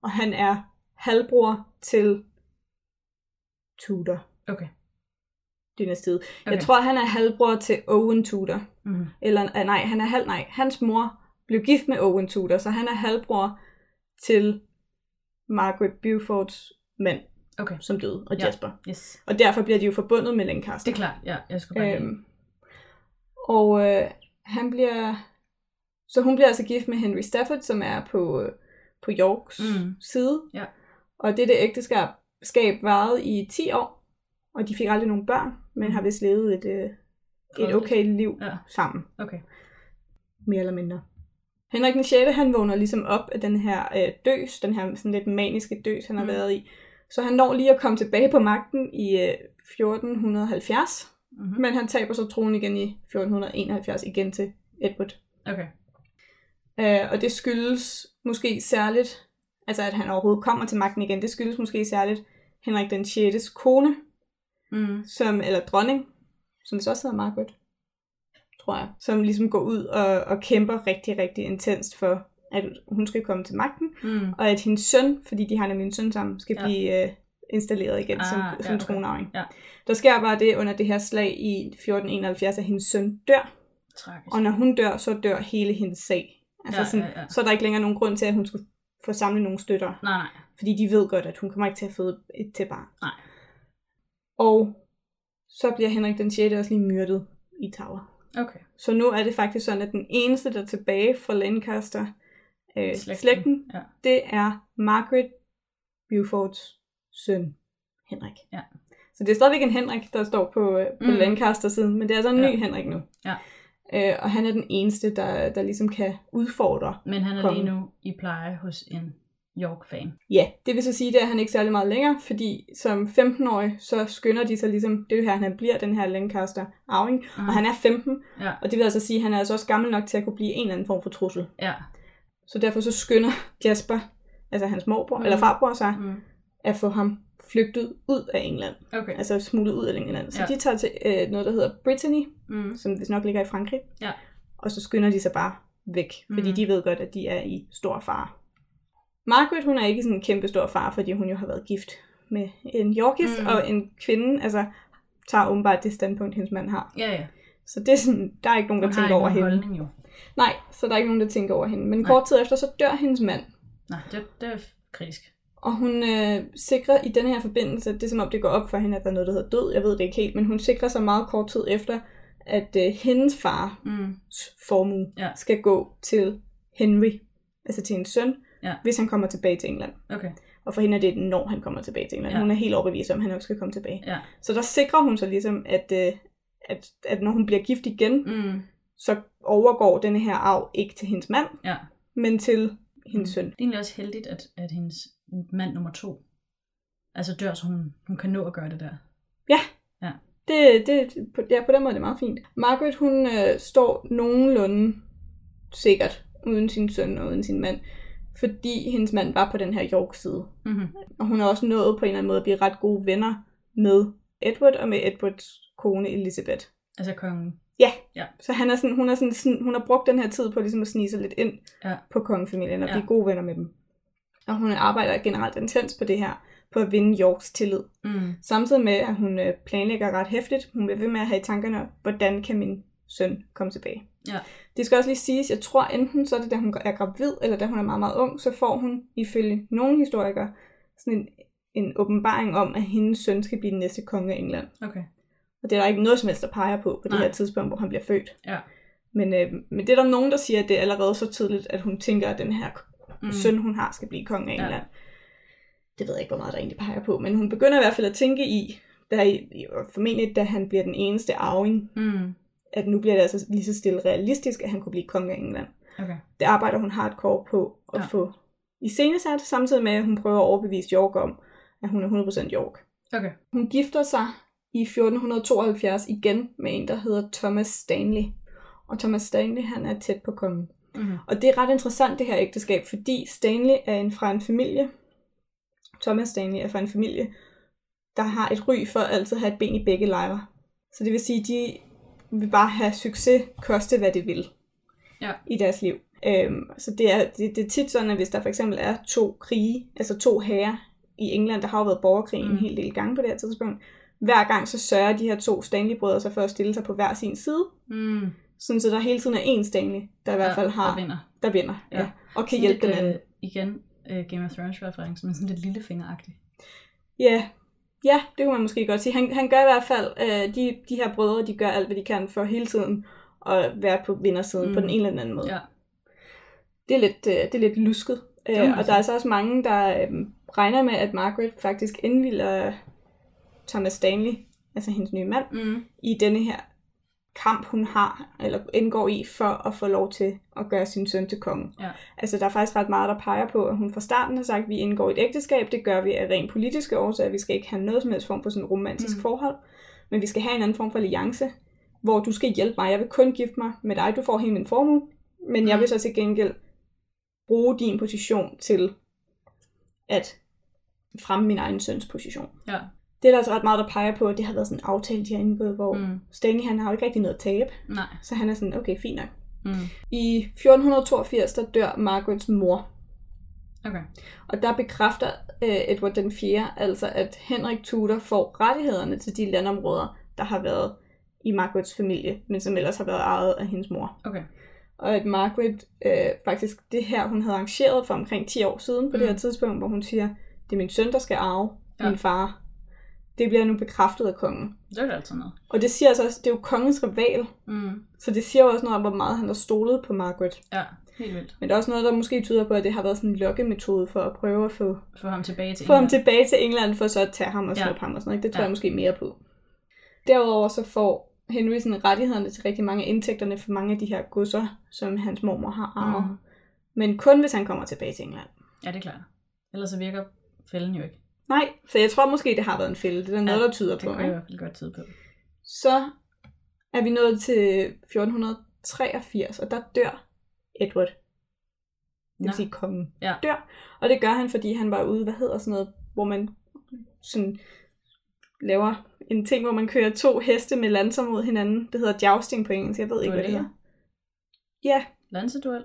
[SPEAKER 1] og han er halvbror til Tudor
[SPEAKER 2] Okay.
[SPEAKER 1] dynastiet.
[SPEAKER 2] okay.
[SPEAKER 1] Jeg tror, han er halvbror til Owen Tudor.
[SPEAKER 2] Mm.
[SPEAKER 1] Eller ah, nej, han er halv, nej, hans mor blev gift med Owen Tudor, så han er halvbror til Margaret Beauforts mand,
[SPEAKER 2] Okay.
[SPEAKER 1] som døde, og
[SPEAKER 2] Ja.
[SPEAKER 1] Jasper.
[SPEAKER 2] Yes.
[SPEAKER 1] Og derfor bliver de jo forbundet med Lancaster.
[SPEAKER 2] Det er klart. Ja, jeg skulle bare.
[SPEAKER 1] Øhm, og øh, han bliver... Så hun bliver altså gift med Henry Stafford, som er på, øh, på Yorks
[SPEAKER 2] Mm.
[SPEAKER 1] side.
[SPEAKER 2] Ja.
[SPEAKER 1] Og dette ægteskab skab varede i 10 år, og de fik aldrig nogen børn, men har vist levet et, øh, et okay liv
[SPEAKER 2] Ja.
[SPEAKER 1] sammen,
[SPEAKER 2] Okay.
[SPEAKER 1] mere eller mindre. Henrik den 6. han vågner ligesom op af den her øh, døs, den her sådan lidt maniske døs, han har
[SPEAKER 2] Mm.
[SPEAKER 1] været i. Så han når lige at komme tilbage på magten i øh, 1470,
[SPEAKER 2] Mm-hmm.
[SPEAKER 1] men han taber så tronen igen i 1471 igen til Edward.
[SPEAKER 2] Okay.
[SPEAKER 1] Øh, og det skyldes måske særligt, altså at han overhovedet kommer til magten igen, det skyldes måske særligt Henrik den 6. kone,
[SPEAKER 2] Mm.
[SPEAKER 1] som, eller dronning, som vist også hedder Margaret, tror jeg, som ligesom går ud og, og kæmper rigtig, rigtig intenst for, at hun skal komme til magten,
[SPEAKER 2] Mm.
[SPEAKER 1] og at hendes søn, fordi de har nemlig en søn sammen, skal
[SPEAKER 2] Ja.
[SPEAKER 1] blive øh, installeret igen
[SPEAKER 2] Ah,
[SPEAKER 1] som,
[SPEAKER 2] ja,
[SPEAKER 1] som
[SPEAKER 2] okay.
[SPEAKER 1] tronarving.
[SPEAKER 2] Ja.
[SPEAKER 1] Der sker bare det under det her slag i 1471, at hendes søn dør,
[SPEAKER 2] Tragisk.
[SPEAKER 1] og når hun dør, så dør hele hendes sag. Altså
[SPEAKER 2] Ja,
[SPEAKER 1] sådan,
[SPEAKER 2] ja, ja.
[SPEAKER 1] Så er der ikke længere nogen grund til, at hun skulle få samlet nogle støtter.
[SPEAKER 2] Nej, nej.
[SPEAKER 1] Fordi de ved godt, at hun kommer ikke til at føde et til barn.
[SPEAKER 2] Nej.
[SPEAKER 1] Og så bliver Henrik den 6. også lige myrdet i Tower.
[SPEAKER 2] Okay.
[SPEAKER 1] Så nu er det faktisk sådan, at den eneste, der er tilbage fra Lancaster øh,
[SPEAKER 2] Slægten.
[SPEAKER 1] slægten,
[SPEAKER 2] Ja.
[SPEAKER 1] det er Margaret Beauforts søn, Henrik.
[SPEAKER 2] Ja.
[SPEAKER 1] Så det er stadigvæk en Henrik, der står på, øh, på
[SPEAKER 2] Mm.
[SPEAKER 1] Lancaster-siden, men det er altså en ny
[SPEAKER 2] Ja.
[SPEAKER 1] Henrik nu.
[SPEAKER 2] Ja.
[SPEAKER 1] Øh, og han er den eneste, der, der ligesom kan udfordre
[SPEAKER 2] Men han er
[SPEAKER 1] Kongen.
[SPEAKER 2] lige nu i pleje hos en York-fan.
[SPEAKER 1] Ja, det vil så sige, at han ikke særlig meget længere, fordi som 15-årig, så skynder de sig ligesom, det er jo her, han bliver den her Lancaster arving,
[SPEAKER 2] Mm.
[SPEAKER 1] og han er 15,
[SPEAKER 2] Ja.
[SPEAKER 1] og det vil altså sige, at han er altså også gammel nok til at kunne blive en eller anden form for trussel.
[SPEAKER 2] Ja.
[SPEAKER 1] Så derfor så skynder Jasper, altså hans morbror,
[SPEAKER 2] Mm.
[SPEAKER 1] eller farbror sig,
[SPEAKER 2] Mm.
[SPEAKER 1] at få ham flygtet ud af England,
[SPEAKER 2] Okay.
[SPEAKER 1] altså smuglet ud af England. Så
[SPEAKER 2] Ja.
[SPEAKER 1] de tager til øh, noget, der hedder Brittany,
[SPEAKER 2] Mm.
[SPEAKER 1] som hvis nok ligger i Frankrig,
[SPEAKER 2] Ja.
[SPEAKER 1] og så skynder de sig bare væk, fordi
[SPEAKER 2] Mm.
[SPEAKER 1] de ved godt, at de er i stor fare. Margaret, hun er ikke sådan en kæmpe stor far, fordi hun jo har været gift med en Yorkist,
[SPEAKER 2] Mm.
[SPEAKER 1] og en kvinde, altså tager åbenbart det standpunkt, hendes mand har.
[SPEAKER 2] Ja, ja.
[SPEAKER 1] Så det er sådan, der er ikke nogen, der
[SPEAKER 2] Hun
[SPEAKER 1] tænker over hende.
[SPEAKER 2] holdning jo.
[SPEAKER 1] Nej, så der er ikke nogen, der tænker over hende. Men
[SPEAKER 2] Nej.
[SPEAKER 1] kort tid efter, så dør hendes mand.
[SPEAKER 2] Nej, det, det er kritisk.
[SPEAKER 1] Og hun øh, sikrer i den her forbindelse, det er som om det går op for hende, at der er noget, der hedder død. Jeg ved det ikke helt, men hun sikrer sig meget kort tid efter, at øh, hendes fars
[SPEAKER 2] Mm.
[SPEAKER 1] formue
[SPEAKER 2] Ja.
[SPEAKER 1] skal gå til Henry, altså til hendes søn,
[SPEAKER 2] Ja.
[SPEAKER 1] hvis han kommer tilbage til England.
[SPEAKER 2] Okay.
[SPEAKER 1] Og for hende er det, når han kommer tilbage til England.
[SPEAKER 2] Ja.
[SPEAKER 1] Hun er helt overbevist om, at han også skal komme tilbage.
[SPEAKER 2] Ja.
[SPEAKER 1] Så der sikrer hun sig ligesom, at, øh, at, at når hun bliver gift igen,
[SPEAKER 2] Mm.
[SPEAKER 1] så overgår denne her arv ikke til hendes mand,
[SPEAKER 2] Ja.
[SPEAKER 1] men til hendes
[SPEAKER 2] Mm.
[SPEAKER 1] søn.
[SPEAKER 2] Det er egentlig også heldigt, at, at hendes mand nummer to altså dør, så hun, hun kan nå at gøre det der.
[SPEAKER 1] Det, det, på, ja, på den måde er det meget fint. Margaret, hun øh, står nogenlunde sikkert uden sin søn og uden sin mand, fordi hendes mand var på den her York-side.
[SPEAKER 2] Mm-hmm.
[SPEAKER 1] Og hun har også nået på en eller anden måde at blive ret gode venner med Edward og med Edwards kone Elizabeth.
[SPEAKER 2] Altså kongen.
[SPEAKER 1] Så han er sådan, hun, er sådan, sådan, hun har brugt den her tid på ligesom at snige sig lidt ind
[SPEAKER 2] Ja.
[SPEAKER 1] på kongefamilien og
[SPEAKER 2] Ja.
[SPEAKER 1] blive gode venner med dem. Og hun arbejder generelt intens på det her, på at vinde Yorks tillid.
[SPEAKER 2] Mm.
[SPEAKER 1] Samtidig med, at hun øh, planlægger ret hæftigt. Hun bliver ved med at have i tankerne, hvordan kan min søn komme tilbage.
[SPEAKER 2] Ja.
[SPEAKER 1] Det skal også lige siges, jeg tror enten så er det, da hun er gravid, eller da hun er meget, meget ung, så får hun ifølge nogle historikere sådan en, en åbenbaring om, at hendes søn skal blive den næste konge af England.
[SPEAKER 2] Okay.
[SPEAKER 1] Og det er der ikke noget som helst, der peger på, på det
[SPEAKER 2] Nej.
[SPEAKER 1] her tidspunkt, hvor han bliver født.
[SPEAKER 2] Ja.
[SPEAKER 1] Men, øh, men det er der nogen, der siger, at det er allerede så tydeligt, at hun tænker, at den her
[SPEAKER 2] Mm.
[SPEAKER 1] søn, hun har, skal blive konge af
[SPEAKER 2] Ja.
[SPEAKER 1] England. Det ved jeg ikke, hvor meget der egentlig peger på, men hun begynder i hvert fald at tænke i, der i, i- formentlig, da han bliver den eneste arving,
[SPEAKER 2] Mm.
[SPEAKER 1] at nu bliver det altså lige så stille realistisk, at han kunne blive konge af England.
[SPEAKER 2] Okay.
[SPEAKER 1] Det arbejder hun hardcore på at
[SPEAKER 2] Ja.
[SPEAKER 1] få iscenesat, samtidig med, at hun prøver at overbevise York om, at hun er 100% York.
[SPEAKER 2] Okay.
[SPEAKER 1] Hun gifter sig i 1472 igen med en, der hedder Thomas Stanley. Og Thomas Stanley, han er tæt på kongen.
[SPEAKER 2] Mm-hmm.
[SPEAKER 1] Og det er ret interessant, det her ægteskab, fordi Stanley er en, fra en familie, Thomas Stanley er fra en familie, der har et ry for altid at have et ben i begge lejre. Så det vil sige, de vil bare have succes, koste hvad det vil
[SPEAKER 2] Ja.
[SPEAKER 1] i deres liv. Øhm, så det er, det, det er tit sådan, at hvis der for eksempel er to krige, altså to hære i England, der har jo været borgerkrig
[SPEAKER 2] Mm.
[SPEAKER 1] en hel del gange på det her tidspunkt, hver gang så sørger de her to Stanley-brødre sig for at stille sig på hver sin side,
[SPEAKER 2] Mm.
[SPEAKER 1] sådan så der hele tiden er én Stanley, der i hvert fald har,
[SPEAKER 2] Der vinder.
[SPEAKER 1] der vinder,
[SPEAKER 2] Ja.
[SPEAKER 1] ja. og kan
[SPEAKER 2] Sådan
[SPEAKER 1] hjælpe den
[SPEAKER 2] lidt,
[SPEAKER 1] anden.
[SPEAKER 2] øh, igen, øh, Game of Thrones reference, men sådan lidt lillefingeragtigt.
[SPEAKER 1] Ja, ja, det kunne man måske godt sige. Han, han gør i hvert fald, øh, de, de her brødre, de gør alt, hvad de kan for hele tiden at være på vindersiden
[SPEAKER 2] Mm.
[SPEAKER 1] på den ene eller den anden måde.
[SPEAKER 2] Ja.
[SPEAKER 1] Det, er lidt, øh, det er lidt lusket. Øh, og der er altså også mange, der øh, regner med, at Margaret faktisk indvilder Thomas Stanley, altså hendes nye mand,
[SPEAKER 2] Mm.
[SPEAKER 1] i denne her kamp, hun har, eller indgår i, for at få lov til at gøre sin søn til konge.
[SPEAKER 2] Ja.
[SPEAKER 1] Altså, der er faktisk ret meget, der peger på, at hun fra starten har sagt, at vi indgår i et ægteskab. Det gør vi af rent politiske årsager. Vi skal ikke have noget som helst form for sådan en romantisk
[SPEAKER 2] Mm.
[SPEAKER 1] forhold. Men vi skal have en anden form for alliance, hvor du skal hjælpe mig. Jeg vil kun gifte mig med dig. Du får hele min formue. Men jeg
[SPEAKER 2] Mm.
[SPEAKER 1] vil så til gengæld bruge din position til at fremme min egen søns position.
[SPEAKER 2] Ja.
[SPEAKER 1] Det er der altså ret meget, der peger på, at det har været sådan en aftale, de har indgået, hvor mm. Stanley han har jo ikke rigtig noget at tabe.
[SPEAKER 2] Nej.
[SPEAKER 1] Så han er sådan, okay, fint nok.
[SPEAKER 2] Mm.
[SPEAKER 1] I 1482, der dør Margarets mor.
[SPEAKER 2] Okay.
[SPEAKER 1] Og der bekræfter øh, Edward den 4. altså, at Henrik Tudor får rettighederne til de landområder, der har været i Margarets familie, men som ellers har været ejet af hendes mor.
[SPEAKER 2] Okay.
[SPEAKER 1] Og at Margaret øh, faktisk det her, hun havde arrangeret for omkring 10 år siden på mm. det her tidspunkt, hvor hun siger, det er min søn, der skal arve
[SPEAKER 2] Ja.
[SPEAKER 1] min far. Det bliver nu bekræftet af kongen.
[SPEAKER 2] Det er altid noget.
[SPEAKER 1] Og det siger altså også, det er jo kongens rival,
[SPEAKER 2] Mm.
[SPEAKER 1] så det siger jo også noget om, hvor meget han har stolet på Margaret.
[SPEAKER 2] Ja, helt vildt.
[SPEAKER 1] Men der er også noget, der måske tyder på, at det har været sådan en lokkemetode for at prøve at få,
[SPEAKER 2] Få ham tilbage til
[SPEAKER 1] få ham tilbage til England, for så at tage ham og
[SPEAKER 2] Ja.
[SPEAKER 1] snuppe ham og sådan noget. Det tror
[SPEAKER 2] Ja.
[SPEAKER 1] jeg måske mere på. Derudover så får Henry sådan rettighederne til rigtig mange indtægterne for mange af de her godser, som hans mormor har arvet.
[SPEAKER 2] Mm.
[SPEAKER 1] Men kun hvis han kommer tilbage til England.
[SPEAKER 2] Ja, det er klart. Ellers så virker fælden jo ikke.
[SPEAKER 1] Nej, så jeg tror måske, det har været en fælde. Det er der noget,
[SPEAKER 2] Ja,
[SPEAKER 1] der tyder
[SPEAKER 2] Det
[SPEAKER 1] på.
[SPEAKER 2] kunne jeg i hvert fald godt tyde på.
[SPEAKER 1] Så er vi nået til 1483, og der dør Edward. Det vil sige kongen
[SPEAKER 2] Ja.
[SPEAKER 1] dør. Og det gør han, fordi han var ude, hvad hedder sådan noget, hvor man sådan laver en ting, hvor man kører to heste med lanser mod hinanden. Det hedder jousting på engelsk, jeg ved ikke, hvad det hedder. Ja,
[SPEAKER 2] Lanseduel.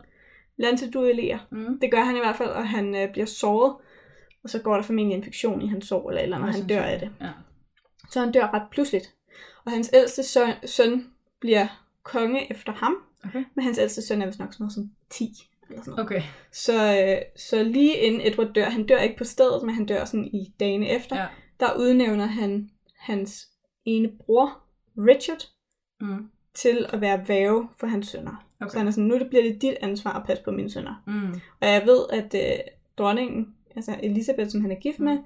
[SPEAKER 1] lanseduellere.
[SPEAKER 2] Mm.
[SPEAKER 1] Det gør han i hvert fald, og han øh, bliver såret. Og så går der formentlig infektion i hans sår, eller eller og han dør af det.
[SPEAKER 2] Ja.
[SPEAKER 1] Så han dør ret pludseligt. Og hans ældste søn, søn bliver konge efter ham.
[SPEAKER 2] Okay.
[SPEAKER 1] Men hans ældste søn er vist nok sådan noget som 10. Eller sådan noget.
[SPEAKER 2] Okay.
[SPEAKER 1] Så, øh, så lige inden Edward dør, han dør ikke på stedet, men han dør sådan i dagene efter,
[SPEAKER 2] Ja.
[SPEAKER 1] der udnævner han hans ene bror, Richard,
[SPEAKER 2] Mm.
[SPEAKER 1] til at være væve for hans sønner. Okay. Så han er sådan, nu det bliver det dit ansvar at passe på mine sønner.
[SPEAKER 2] Mm.
[SPEAKER 1] Og jeg ved, at øh, dronningen, altså Elisabeth, som han er gift med,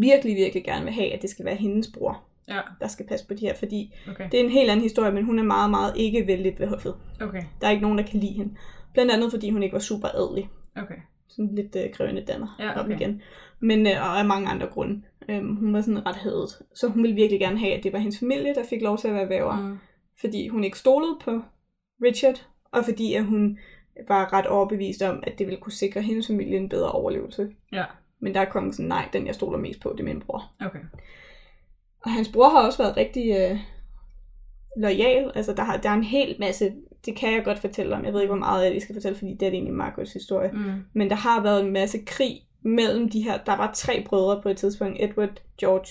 [SPEAKER 1] virkelig, virkelig gerne vil have, at det skal være hendes bror,
[SPEAKER 2] Ja.
[SPEAKER 1] der skal passe på de her, fordi
[SPEAKER 2] Okay.
[SPEAKER 1] det er en helt anden historie, men hun er meget, meget ikke vældigt ved hoffet.
[SPEAKER 2] Okay.
[SPEAKER 1] Der er ikke nogen, der kan lide hende. Blandt andet, fordi hun ikke var super adelig.
[SPEAKER 2] Okay.
[SPEAKER 1] Sådan lidt øh, krævende danner
[SPEAKER 2] Ja,
[SPEAKER 1] op
[SPEAKER 2] okay.
[SPEAKER 1] igen. Men øh, og af mange andre grunde. Øhm, hun var sådan ret hadet. Så hun ville virkelig gerne have, at det var hendes familie, der fik lov til at være væver.
[SPEAKER 2] Mm.
[SPEAKER 1] Fordi hun ikke stolede på Richard, og fordi at hun var ret overbevist om, at det ville kunne sikre hendes familie en bedre overlevelse.
[SPEAKER 2] Ja.
[SPEAKER 1] Men der er kongen sådan, nej, den jeg stoler mest på, det er min bror.
[SPEAKER 2] Okay.
[SPEAKER 1] Og hans bror har også været rigtig øh, lojal. Altså, der, har, der er en hel masse, det kan jeg godt fortælle om. Jeg ved ikke, hvor meget jeg skal fortælle, fordi det er egentlig Margarets historie.
[SPEAKER 2] Mm.
[SPEAKER 1] Men der har været en masse krig mellem de her. Der var tre brødre på et tidspunkt. Edward, George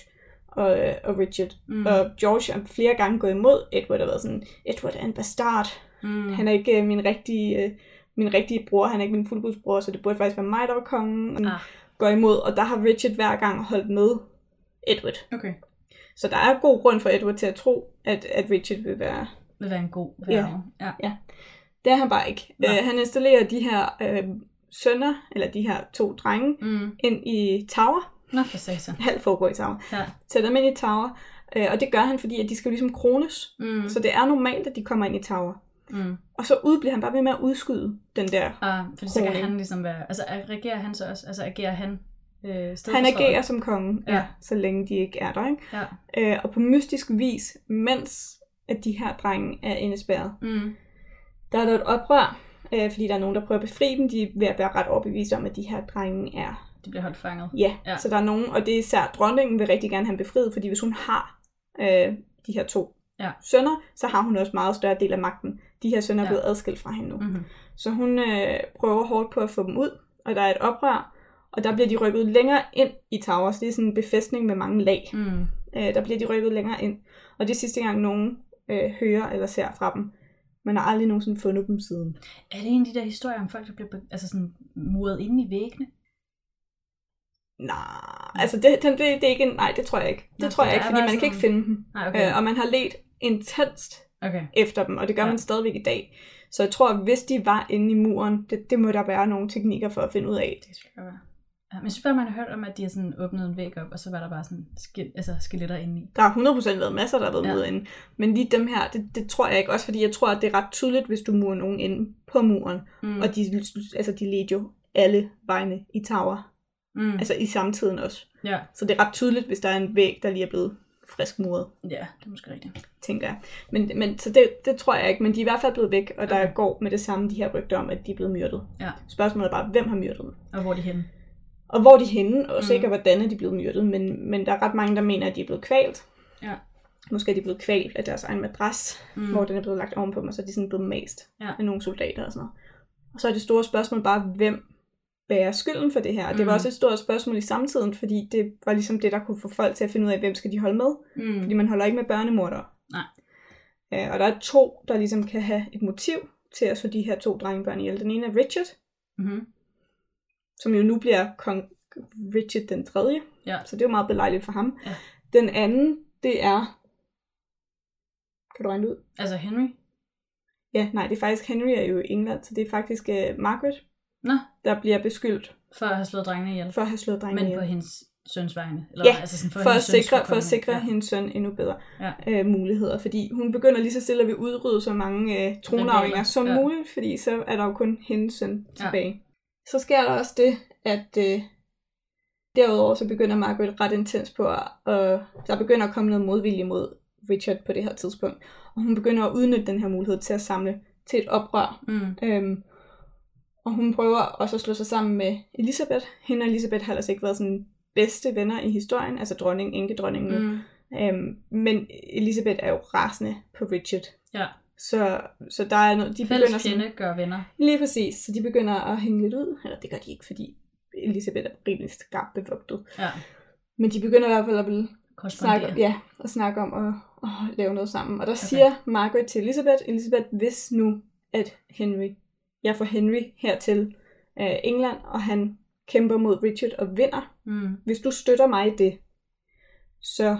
[SPEAKER 1] og, øh, og Richard.
[SPEAKER 2] Mm.
[SPEAKER 1] Og George er flere gange gået imod Edward og været sådan, Edward er en bastard.
[SPEAKER 2] Mm.
[SPEAKER 1] Han er ikke øh, min rigtige, øh, min rigtige bror. Han er ikke min fuldblodsbror, så det burde faktisk være mig, der var kongen.
[SPEAKER 2] Ah.
[SPEAKER 1] Går imod. Og der har Richard hver gang holdt med Edward.
[SPEAKER 2] Okay.
[SPEAKER 1] Så der er god grund for Edward til at tro, at, at Richard vil være...
[SPEAKER 2] Vil være en god
[SPEAKER 1] Ja.
[SPEAKER 2] værve. Ja.
[SPEAKER 1] Det er han bare ikke. Uh, han installerer de her øh, sønner, eller de her to drenge,
[SPEAKER 2] Mm.
[SPEAKER 1] ind i Tower.
[SPEAKER 2] Nå, for satan.
[SPEAKER 1] Halv foregår i Tower.
[SPEAKER 2] Ja.
[SPEAKER 1] Sætter dem ind i Tower. Uh, og det gør han, fordi at de skal jo ligesom krones.
[SPEAKER 2] Mm.
[SPEAKER 1] Så det er normalt, at de kommer ind i Tower.
[SPEAKER 2] Mm.
[SPEAKER 1] Og så ud bliver han bare ved med at udskyde den der.
[SPEAKER 2] Ah, fordi så kan
[SPEAKER 1] Kroning.
[SPEAKER 2] han ligesom være... Altså, regerer han så også? Altså, agerer han øh,
[SPEAKER 1] Han agerer som kongen, ja.
[SPEAKER 2] Ja.
[SPEAKER 1] Så længe de ikke er der. Ikke?
[SPEAKER 2] Ja.
[SPEAKER 1] Uh, og på mystisk vis, mens at de her drenge er indespærret,
[SPEAKER 2] Mm.
[SPEAKER 1] Der er der et oprør, øh, fordi der er nogen, der prøver at befri dem. De er ved at være ret overbevist om, at de her drenge er...
[SPEAKER 2] De bliver holdt fanget.
[SPEAKER 1] Ja,
[SPEAKER 2] Ja.
[SPEAKER 1] så der er nogen, og det er især dronningen vil rigtig gerne have befriet, fordi hvis hun har øh, de her to
[SPEAKER 2] Ja.
[SPEAKER 1] sønner, så har hun også meget større del af magten. De her sønner er
[SPEAKER 2] Ja.
[SPEAKER 1] blevet adskilt fra hende nu.
[SPEAKER 2] Mm-hmm.
[SPEAKER 1] Så hun øh, prøver hårdt på at få dem ud, og der er et oprør, og der bliver de rykket længere ind i Tower, så det er sådan en befæstning med mange lag.
[SPEAKER 2] Mm.
[SPEAKER 1] Øh, der bliver de rykket længere ind, og det er sidste gang nogen øh, hører eller ser fra dem. Man har aldrig nogensinde fundet dem siden.
[SPEAKER 2] Er det en af de der historier om folk, der bliver altså sådan, muret inde i væggene?
[SPEAKER 1] Nej, altså det, det, det, det er ikke, nej, det tror jeg ikke. Det
[SPEAKER 2] Nå,
[SPEAKER 1] tror jeg ikke, fordi man kan ikke finde dem.
[SPEAKER 2] Nej, okay.
[SPEAKER 1] Øh, og man har let intenst
[SPEAKER 2] Okay.
[SPEAKER 1] efter dem, og det gør
[SPEAKER 2] Ja.
[SPEAKER 1] man stadigvæk i dag. Så jeg tror, at hvis de var inde i muren, det, det må der være nogle teknikker for at finde ud af.
[SPEAKER 2] Det skal være. Ja, men jeg synes bare, man har hørt om, at de har sådan åbnet en væg op, og så var der bare sådan skil- altså skeletter inde i.
[SPEAKER 1] Der har 100% været masser, der har været
[SPEAKER 2] Ja.
[SPEAKER 1] inde. Men lige dem her, det, det tror jeg ikke. Også fordi jeg tror, at det er ret tydeligt, hvis du murer nogen inde på muren.
[SPEAKER 2] Mm.
[SPEAKER 1] Og de, altså, de ledte jo alle vegne i tower.
[SPEAKER 2] mm.
[SPEAKER 1] Altså i samtiden også.
[SPEAKER 2] ja.
[SPEAKER 1] Så det er ret tydeligt, hvis der er en væg, der lige er blevet frisk muret.
[SPEAKER 2] ja, det er måske rigtigt.
[SPEAKER 1] tænker jeg. Men, men så det, det tror jeg ikke, men de er i hvert fald blevet væk, og der
[SPEAKER 2] Okay.
[SPEAKER 1] går med det samme de her rygter om, at de er blevet myrdet.
[SPEAKER 2] Ja.
[SPEAKER 1] Spørgsmålet er bare, hvem har myrdet dem?
[SPEAKER 2] Og hvor er de henne?
[SPEAKER 1] Og hvor er de henne, og
[SPEAKER 2] Mm.
[SPEAKER 1] sikkert hvordan er de blevet myrdet, men, men der er ret mange, der mener, at de er blevet kvalt.
[SPEAKER 2] Ja.
[SPEAKER 1] Måske er de blevet kvalt af deres egen madras,
[SPEAKER 2] mm.
[SPEAKER 1] hvor den er blevet lagt ovenpå dem, og så er de sådan blevet mast
[SPEAKER 2] Ja.
[SPEAKER 1] af nogle soldater og sådan noget. Og så er det store spørgsmål bare, hvem bærer skylden for det her? Og det var
[SPEAKER 2] Mm.
[SPEAKER 1] også et stort spørgsmål i samtiden, fordi det var ligesom det, der kunne få folk til at finde ud af, hvem skal de holde med?
[SPEAKER 2] Mm.
[SPEAKER 1] Fordi man holder ikke med børnemordere.
[SPEAKER 2] Nej.
[SPEAKER 1] Øh, og der er to, der ligesom kan have et motiv til at slå de her to drengebørn ihjel. Den ene er Richard,
[SPEAKER 2] Mm-hmm.
[SPEAKER 1] som jo nu bliver kong Richard den tredje.
[SPEAKER 2] Ja.
[SPEAKER 1] Så det er jo meget belejligt for ham.
[SPEAKER 2] Ja.
[SPEAKER 1] Den anden, det er... Kan du regne ud?
[SPEAKER 2] Altså Henry?
[SPEAKER 1] Ja, nej, det er faktisk Henry er jo i England, så det er faktisk uh, Margaret,
[SPEAKER 2] Nå,
[SPEAKER 1] der bliver beskyldt
[SPEAKER 2] for at have slået drengene ihjel.
[SPEAKER 1] for at have slået drengene
[SPEAKER 2] Men
[SPEAKER 1] ihjel.
[SPEAKER 2] på hendes søns vegne. Eller,
[SPEAKER 1] Ja,
[SPEAKER 2] altså sådan for,
[SPEAKER 1] for at
[SPEAKER 2] hendes søns
[SPEAKER 1] sikre, for at sikre
[SPEAKER 2] ja.
[SPEAKER 1] hendes søn endnu bedre
[SPEAKER 2] Ja.
[SPEAKER 1] øh, muligheder. Fordi hun begynder lige så stille at vil udrydde så mange øh, tronarvinger
[SPEAKER 2] Rivaler,
[SPEAKER 1] som
[SPEAKER 2] ja.
[SPEAKER 1] muligt, fordi så er der jo kun hendes søn
[SPEAKER 2] Ja.
[SPEAKER 1] tilbage. Så sker der også det, at øh, derudover så begynder Margaret ret intens på, at øh, der begynder at komme noget modvilje mod Richard på det her tidspunkt. Og hun begynder at udnytte den her mulighed til at samle til et oprør.
[SPEAKER 2] Mm.
[SPEAKER 1] Øhm, og hun prøver også at slå sig sammen med Elisabeth. Hende og Elisabeth har altså ikke været sådan bedste venner i historien, altså dronning, enkedronningen nu.
[SPEAKER 2] Mm.
[SPEAKER 1] Øhm, men Elisabeth er jo rasende på Richard.
[SPEAKER 2] Ja.
[SPEAKER 1] Så, så der er noget, de
[SPEAKER 2] Fælles
[SPEAKER 1] begynder sådan,
[SPEAKER 2] fjende gør venner.
[SPEAKER 1] lige præcis, så de begynder at hænge lidt ud. Eller det gør de ikke, fordi Elisabeth er rimelig skarpt bevogtet.
[SPEAKER 2] Ja.
[SPEAKER 1] Men de begynder i hvert fald at vil snakke, ja, at snakke om at, at lave noget sammen. Og der okay. siger Margaret til Elisabeth, Elisabeth, hvis nu, at Henry jeg får Henry her til øh, England, og han kæmper mod Richard og vinder.
[SPEAKER 2] Mm.
[SPEAKER 1] Hvis du støtter mig i det, så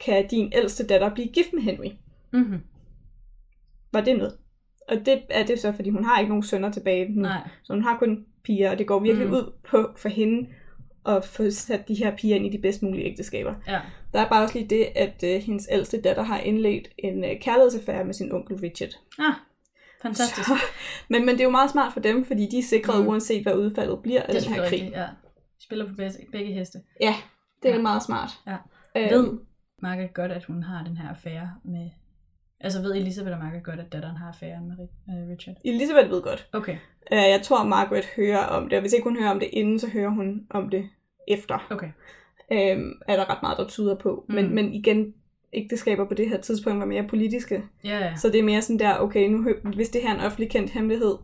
[SPEAKER 1] kan din ældste datter blive gift med Henry.
[SPEAKER 2] Mm-hmm.
[SPEAKER 1] Var det noget? Og det er det så, fordi hun har ikke nogen sønner tilbage nu.
[SPEAKER 2] Nej.
[SPEAKER 1] Så hun har kun piger, og det går virkelig
[SPEAKER 2] mm.
[SPEAKER 1] ud på for hende at få sat de her piger ind i de bedst mulige ægteskaber.
[SPEAKER 2] Ja.
[SPEAKER 1] Der er bare også lige det, at øh, hendes ældste datter har indledt en øh, kærlighedsaffære med sin onkel Richard.
[SPEAKER 2] Ah, fantastisk.
[SPEAKER 1] Så, men, men det er jo meget smart for dem, fordi de er sikret,
[SPEAKER 2] Mm.
[SPEAKER 1] uanset hvad udfaldet bliver af
[SPEAKER 2] det
[SPEAKER 1] den her krig.
[SPEAKER 2] rigtigt, ja. Spiller på begge, heste.
[SPEAKER 1] Ja, det er
[SPEAKER 2] Ja.
[SPEAKER 1] meget smart.
[SPEAKER 2] Ja.
[SPEAKER 1] Øhm,
[SPEAKER 2] Ved Margaret godt, at hun har den her affære med... Altså ved Elisabeth og Margaret godt, at datteren har affæren med øh, Richard?
[SPEAKER 1] Elisabeth ved godt.
[SPEAKER 2] Okay,
[SPEAKER 1] Øh, jeg tror, Margaret hører om det, og hvis ikke hun hører om det inden, så hører hun om det efter.
[SPEAKER 2] okay.
[SPEAKER 1] Øhm, er der ret meget, der tyder på.
[SPEAKER 2] Mm.
[SPEAKER 1] Men, men igen, ægteskaber på det her tidspunkt var mere politiske.
[SPEAKER 2] Ja, ja.
[SPEAKER 1] Så det er mere sådan der, okay, nu, hvis det her er en offentlig kendt hemmelighed,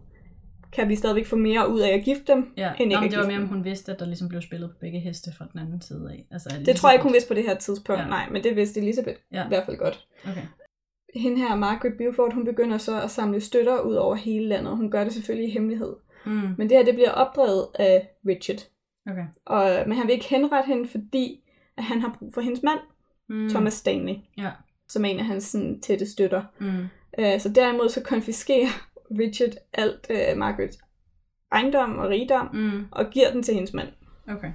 [SPEAKER 1] kan vi stadigvæk få mere ud af at gifte dem,
[SPEAKER 2] ja.
[SPEAKER 1] end
[SPEAKER 2] Nå,
[SPEAKER 1] ikke
[SPEAKER 2] det var mere, om hun vidste, at der ligesom blev spillet på begge heste fra den anden side af. Altså,
[SPEAKER 1] Det tror jeg ikke, hun vidste på det her tidspunkt.
[SPEAKER 2] Ja.
[SPEAKER 1] Nej, men det vidste Elisabeth
[SPEAKER 2] Ja.
[SPEAKER 1] i hvert fald godt.
[SPEAKER 2] Okay.
[SPEAKER 1] Hende her, Margaret Beaufort, hun begynder så at samle støtter ud over hele landet. Hun gør det selvfølgelig i hemmelighed.
[SPEAKER 2] Mm.
[SPEAKER 1] Men det her, det bliver opdrevet af Richard.
[SPEAKER 2] Okay.
[SPEAKER 1] Og, men han vil ikke henrette hende, fordi at han har brug for hendes mand,
[SPEAKER 2] Mm.
[SPEAKER 1] Thomas Stanley,
[SPEAKER 2] Ja.
[SPEAKER 1] som er en af hans sådan, tætte støtter.
[SPEAKER 2] Mm.
[SPEAKER 1] Øh, så derimod så konfiskerer Richard alt øh, Margarets ejendom og rigdom,
[SPEAKER 2] Mm.
[SPEAKER 1] og giver den til hendes mand.
[SPEAKER 2] Okay.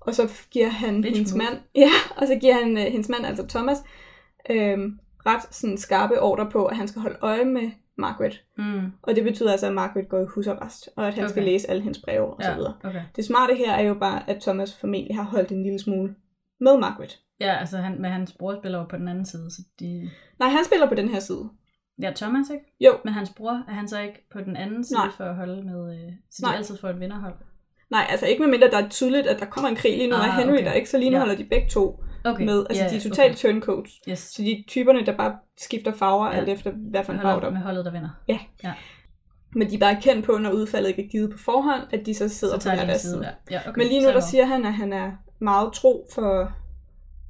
[SPEAKER 1] Og så giver han
[SPEAKER 2] Bitch
[SPEAKER 1] hendes mand, ja, og så giver han øh, hendes mand, altså Thomas, øh, ret sådan skarpe ordre på, at han skal holde øje med Margaret.
[SPEAKER 2] Mm.
[SPEAKER 1] Og det betyder altså, at Margaret går i husarrest, og at han okay. skal læse alle hendes breve og så
[SPEAKER 2] Ja,
[SPEAKER 1] videre.
[SPEAKER 2] okay.
[SPEAKER 1] Det smarte her er jo bare, at Thomas formentlig har holdt en lille smule med Margaret.
[SPEAKER 2] Ja, altså han, med hans bror spiller jo på den anden side, så de...
[SPEAKER 1] Nej, han spiller på den her side.
[SPEAKER 2] Ja, Thomas, ikke?
[SPEAKER 1] Jo,
[SPEAKER 2] Men hans bror, er han så ikke på den anden side
[SPEAKER 1] Nej.
[SPEAKER 2] for at holde med... Øh, så de
[SPEAKER 1] Nej.
[SPEAKER 2] altid får et vinderhold?
[SPEAKER 1] nej, altså ikke medmindre der er tydeligt, at der kommer en krig lige nu,
[SPEAKER 2] Ah,
[SPEAKER 1] ah, Henry
[SPEAKER 2] okay.
[SPEAKER 1] der ikke, så lige nu
[SPEAKER 2] Ja.
[SPEAKER 1] ja. holder de begge to
[SPEAKER 2] Okay.
[SPEAKER 1] med. Altså
[SPEAKER 2] ja,
[SPEAKER 1] de er totalt
[SPEAKER 2] Okay.
[SPEAKER 1] turncoats.
[SPEAKER 2] Yes.
[SPEAKER 1] Så de er typerne, der bare skifter farver,
[SPEAKER 2] Ja.
[SPEAKER 1] ja. alt efter hvad for en farve der
[SPEAKER 2] med holdet, der vinder.
[SPEAKER 1] Men de er bare kendt på, når udfaldet ikke er givet på forhånd, at de så sidder
[SPEAKER 2] Så
[SPEAKER 1] på hver deres
[SPEAKER 2] side. Ja, okay.
[SPEAKER 1] Men lige nu
[SPEAKER 2] er
[SPEAKER 1] der siger han, at han er meget tro for...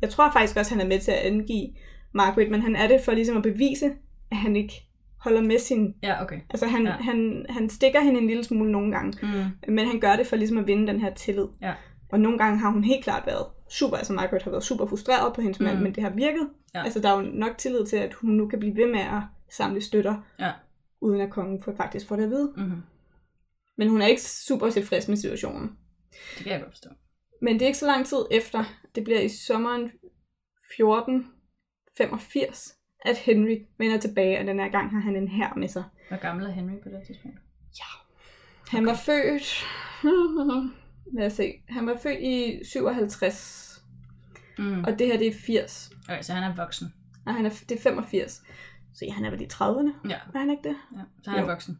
[SPEAKER 1] Jeg tror faktisk også, han er med til at angive Margaret, men han er det for ligesom at bevise, at han ikke holder med sin...
[SPEAKER 2] Ja, okay.
[SPEAKER 1] Altså han,
[SPEAKER 2] Ja.
[SPEAKER 1] han, han stikker hende en lille smule nogle gange,
[SPEAKER 2] Mm.
[SPEAKER 1] men han gør det for ligesom at vinde den her tillid.
[SPEAKER 2] Ja.
[SPEAKER 1] Og nogle gange har hun helt klart været super, altså Margaret har været super frustreret på hendes mand,
[SPEAKER 2] Mm.
[SPEAKER 1] men det har virket.
[SPEAKER 2] Ja.
[SPEAKER 1] Altså der er jo nok tillid til, at hun nu kan blive ved med at samle støtter,
[SPEAKER 2] Ja.
[SPEAKER 1] uden at kongen får, faktisk får det at vide.
[SPEAKER 2] Mm-hmm.
[SPEAKER 1] Men hun er ikke super tilfreds med situationen.
[SPEAKER 2] Det kan jeg godt forstå.
[SPEAKER 1] Men det er ikke så lang tid efter, det bliver i sommeren 1485, at Henry vender tilbage, og den her gang har han en hær med sig.
[SPEAKER 2] Hvor gammel er Henry på det tidspunkt?
[SPEAKER 1] Han var født... Lad os se. Han var født i 57,
[SPEAKER 2] Mm.
[SPEAKER 1] og det her det er 80.
[SPEAKER 2] Okay, så han er voksen.
[SPEAKER 1] Og han er, det er 85. Så ja, han er vel i 30'erne,
[SPEAKER 2] Ja,
[SPEAKER 1] er han ikke det?
[SPEAKER 2] ja. så han er
[SPEAKER 1] Jo.
[SPEAKER 2] voksen.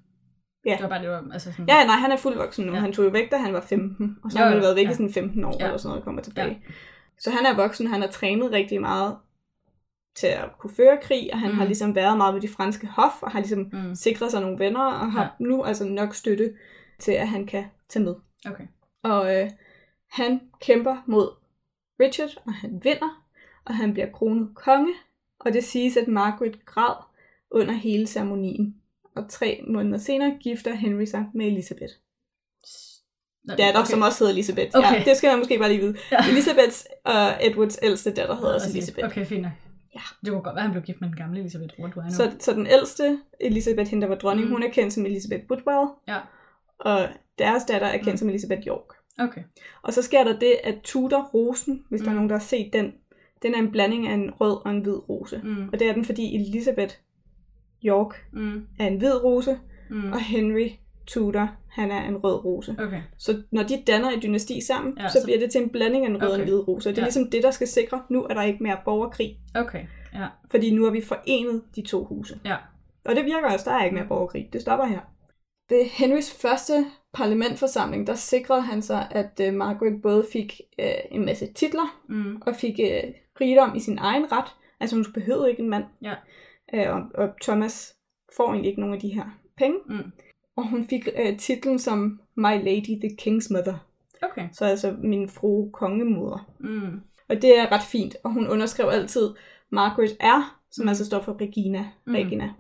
[SPEAKER 1] Ja.
[SPEAKER 2] Det var bare, det var, altså sådan...
[SPEAKER 1] Ja, nej, han er fuld voksen nu.
[SPEAKER 2] Ja.
[SPEAKER 1] Han tog jo væk, da han var 15, og så
[SPEAKER 2] Jo,
[SPEAKER 1] har han været væk
[SPEAKER 2] ja.
[SPEAKER 1] i sådan 15 år,
[SPEAKER 2] Ja.
[SPEAKER 1] eller sådan noget, og kommer tilbage. Ja. Så han er voksen, han har trænet rigtig meget til at kunne føre krig, og han
[SPEAKER 2] mm.
[SPEAKER 1] har ligesom været meget ved de franske hof, og har ligesom
[SPEAKER 2] Mm.
[SPEAKER 1] sikret sig nogle venner, og har ja. nu altså nok støtte til, at han kan tage med.
[SPEAKER 2] Okay.
[SPEAKER 1] Og øh, han kæmper mod Richard, og han vinder, og han bliver kronet konge, og det siges, at Margaret græd under hele ceremonien. Og tre måneder senere gifter Henry sig med Elizabeth.
[SPEAKER 2] Nå,
[SPEAKER 1] Datter, okay. som også hedder Elizabeth.
[SPEAKER 2] Okay.
[SPEAKER 1] Ja, det skal man måske bare lige vide.
[SPEAKER 2] Ja.
[SPEAKER 1] Elizabeths og Edwards ældste datter hedder også
[SPEAKER 2] Præcis.
[SPEAKER 1] Elizabeth.
[SPEAKER 2] Okay, fint.
[SPEAKER 1] Ja.
[SPEAKER 2] Det kunne godt være, at han blev gift med den gamle Elisabeth. Know?
[SPEAKER 1] Så, så den ældste, Elizabeth, hende der var dronning,
[SPEAKER 2] Mm.
[SPEAKER 1] hun er kendt som Elizabeth Woodwell,
[SPEAKER 2] Ja.
[SPEAKER 1] og deres datter er kendt
[SPEAKER 2] Mm.
[SPEAKER 1] som Elizabeth York.
[SPEAKER 2] Okay.
[SPEAKER 1] Og så sker der det, at Tudor-rosen, hvis mm. der er
[SPEAKER 2] Mm.
[SPEAKER 1] nogen, der har set den, den er en blanding af en rød og en hvid rose.
[SPEAKER 2] Mm.
[SPEAKER 1] Og det er den, fordi Elizabeth York
[SPEAKER 2] Mm.
[SPEAKER 1] er en hvid rose,
[SPEAKER 2] Mm.
[SPEAKER 1] og Henry Tudor, han er en rød rose.
[SPEAKER 2] Okay.
[SPEAKER 1] Så når de danner et dynasti sammen,
[SPEAKER 2] Ja,
[SPEAKER 1] så,
[SPEAKER 2] så-
[SPEAKER 1] bliver det til en blanding af en rød og
[SPEAKER 2] Okay.
[SPEAKER 1] en hvid rose. Og det er
[SPEAKER 2] Ja.
[SPEAKER 1] ligesom det, der skal sikre, nu er der ikke mere borgerkrig,
[SPEAKER 2] Okay. Ja.
[SPEAKER 1] fordi nu har vi forenet de to huse.
[SPEAKER 2] Ja.
[SPEAKER 1] Og det virker også, der er ikke mere borgerkrig. Det stopper her. Ved Henrys første parlamentforsamling, der sikrede han sig, at uh, Margaret både fik uh, en masse titler,
[SPEAKER 2] Mm.
[SPEAKER 1] og fik uh, rigdom i sin egen ret. Altså hun behøvede ikke en mand.
[SPEAKER 2] Ja.
[SPEAKER 1] Uh, og, og Thomas får egentlig ikke nogen af de her penge.
[SPEAKER 2] Mm.
[SPEAKER 1] Og hun fik uh, titlen som My Lady the King's Mother.
[SPEAKER 2] Okay.
[SPEAKER 1] Så altså min fru kongemoder.
[SPEAKER 2] Mm.
[SPEAKER 1] Og det er ret fint. Og hun underskrev altid Margaret R., som
[SPEAKER 2] Mm.
[SPEAKER 1] altså står for Regina.
[SPEAKER 2] Mm.
[SPEAKER 1] Regina.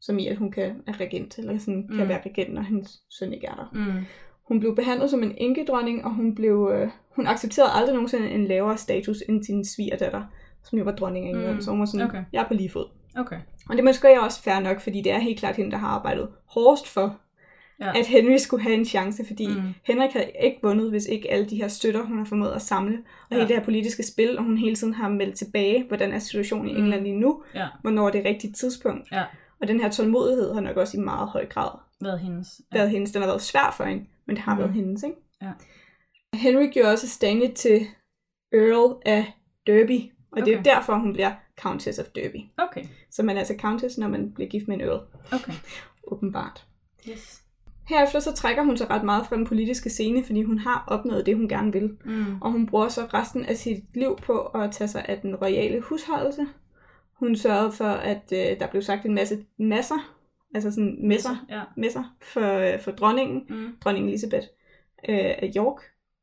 [SPEAKER 1] som i, at hun kan er regent, eller sådan, kan
[SPEAKER 2] Mm.
[SPEAKER 1] være regent, når hendes søn ikke er der.
[SPEAKER 2] Mm.
[SPEAKER 1] Hun blev behandlet som en enkedronning, og hun, blev, øh, hun accepterede aldrig nogensinde en lavere status end sin svigerdatter, som jo var dronning af England.
[SPEAKER 2] Mm,
[SPEAKER 1] Så hun var sådan,
[SPEAKER 2] okay.
[SPEAKER 1] jeg er på lige fod.
[SPEAKER 2] Okay.
[SPEAKER 1] Og det måske også fair nok, fordi det er helt klart hende, der har arbejdet hårdest for,
[SPEAKER 2] Ja.
[SPEAKER 1] ja. at Henry skulle have en chance, fordi
[SPEAKER 2] Mm.
[SPEAKER 1] Henrik havde ikke vundet, hvis ikke alle de her støtter, hun har formået at samle, og
[SPEAKER 2] Ja.
[SPEAKER 1] ja. hele det her politiske spil, og hun hele tiden har meldt tilbage, hvordan er situationen i
[SPEAKER 2] Mm.
[SPEAKER 1] England lige nu,
[SPEAKER 2] Ja.
[SPEAKER 1] hvornår er det rigtige tidspunkt.
[SPEAKER 2] Ja.
[SPEAKER 1] Og den her tålmodighed har nok også i meget høj grad
[SPEAKER 2] Været hendes.
[SPEAKER 1] været hendes. Den har været svær for hende, men det har
[SPEAKER 2] mm.
[SPEAKER 1] været hendes, ikke?
[SPEAKER 2] Ja.
[SPEAKER 1] Henry gjorde også Stanley til Earl af Derby, og det er
[SPEAKER 2] Okay.
[SPEAKER 1] derfor, hun bliver Countess of Derby.
[SPEAKER 2] Okay.
[SPEAKER 1] Så man er altså Countess, når man bliver gift med en Earl,
[SPEAKER 2] Okay.
[SPEAKER 1] åbenbart.
[SPEAKER 2] Yes.
[SPEAKER 1] Herefter så trækker hun sig ret meget fra den politiske scene, fordi hun har opnået det, hun gerne vil.
[SPEAKER 2] Mm.
[SPEAKER 1] Og hun bruger så resten af sit liv på at tage sig af den royale husholdelse. Hun sørgede for, at øh, der blev sagt en masse masser, altså sådan messer,
[SPEAKER 2] Ja.
[SPEAKER 1] messer for, øh, for dronningen,
[SPEAKER 2] Mm.
[SPEAKER 1] dronning Elizabeth øh, af York,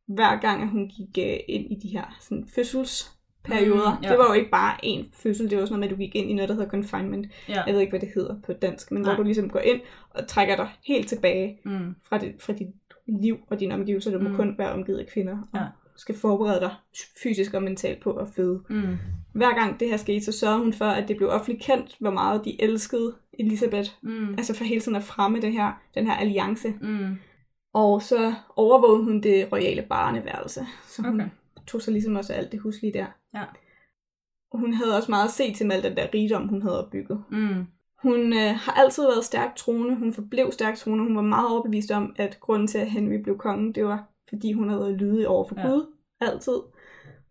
[SPEAKER 1] hver gang at hun gik øh, ind i de her sådan, fødselsperioder.
[SPEAKER 2] Mm,
[SPEAKER 1] Mm,
[SPEAKER 2] ja.
[SPEAKER 1] Det var jo ikke bare én fødsel, det var også noget med, at du gik ind i noget, der hedder confinement.
[SPEAKER 2] Ja.
[SPEAKER 1] Jeg ved ikke, hvad det hedder på dansk, men
[SPEAKER 2] Nej.
[SPEAKER 1] hvor du ligesom går ind og trækker dig helt tilbage
[SPEAKER 2] Mm.
[SPEAKER 1] fra, det, fra dit liv og dine omgivelser. Du må
[SPEAKER 2] Mm.
[SPEAKER 1] kun være omgivet af kvinder, og
[SPEAKER 2] Ja.
[SPEAKER 1] skal forberede dig fysisk og mentalt på at føde.
[SPEAKER 2] Mm.
[SPEAKER 1] Hver gang det her skete, så sørgede hun for, at det blev offentligt kendt, hvor meget de elskede Elisabeth.
[SPEAKER 2] Mm.
[SPEAKER 1] Altså for hele tiden at fremme det her, den her alliance.
[SPEAKER 2] Mm.
[SPEAKER 1] Og så overvågede hun det royale barneværelse. Så hun
[SPEAKER 2] Okay.
[SPEAKER 1] tog sig ligesom også alt det huslige der.
[SPEAKER 2] Ja.
[SPEAKER 1] Hun havde også meget at se til med al den der rigdom, hun havde opbygget.
[SPEAKER 2] Mm.
[SPEAKER 1] Hun øh, har altid været stærkt troende. Hun forblev stærkt troende. Hun var meget overbevist om, at grunden til, at Henry blev konge, det var, fordi hun havde været lydig over for
[SPEAKER 2] Ja.
[SPEAKER 1] Gud. Altid.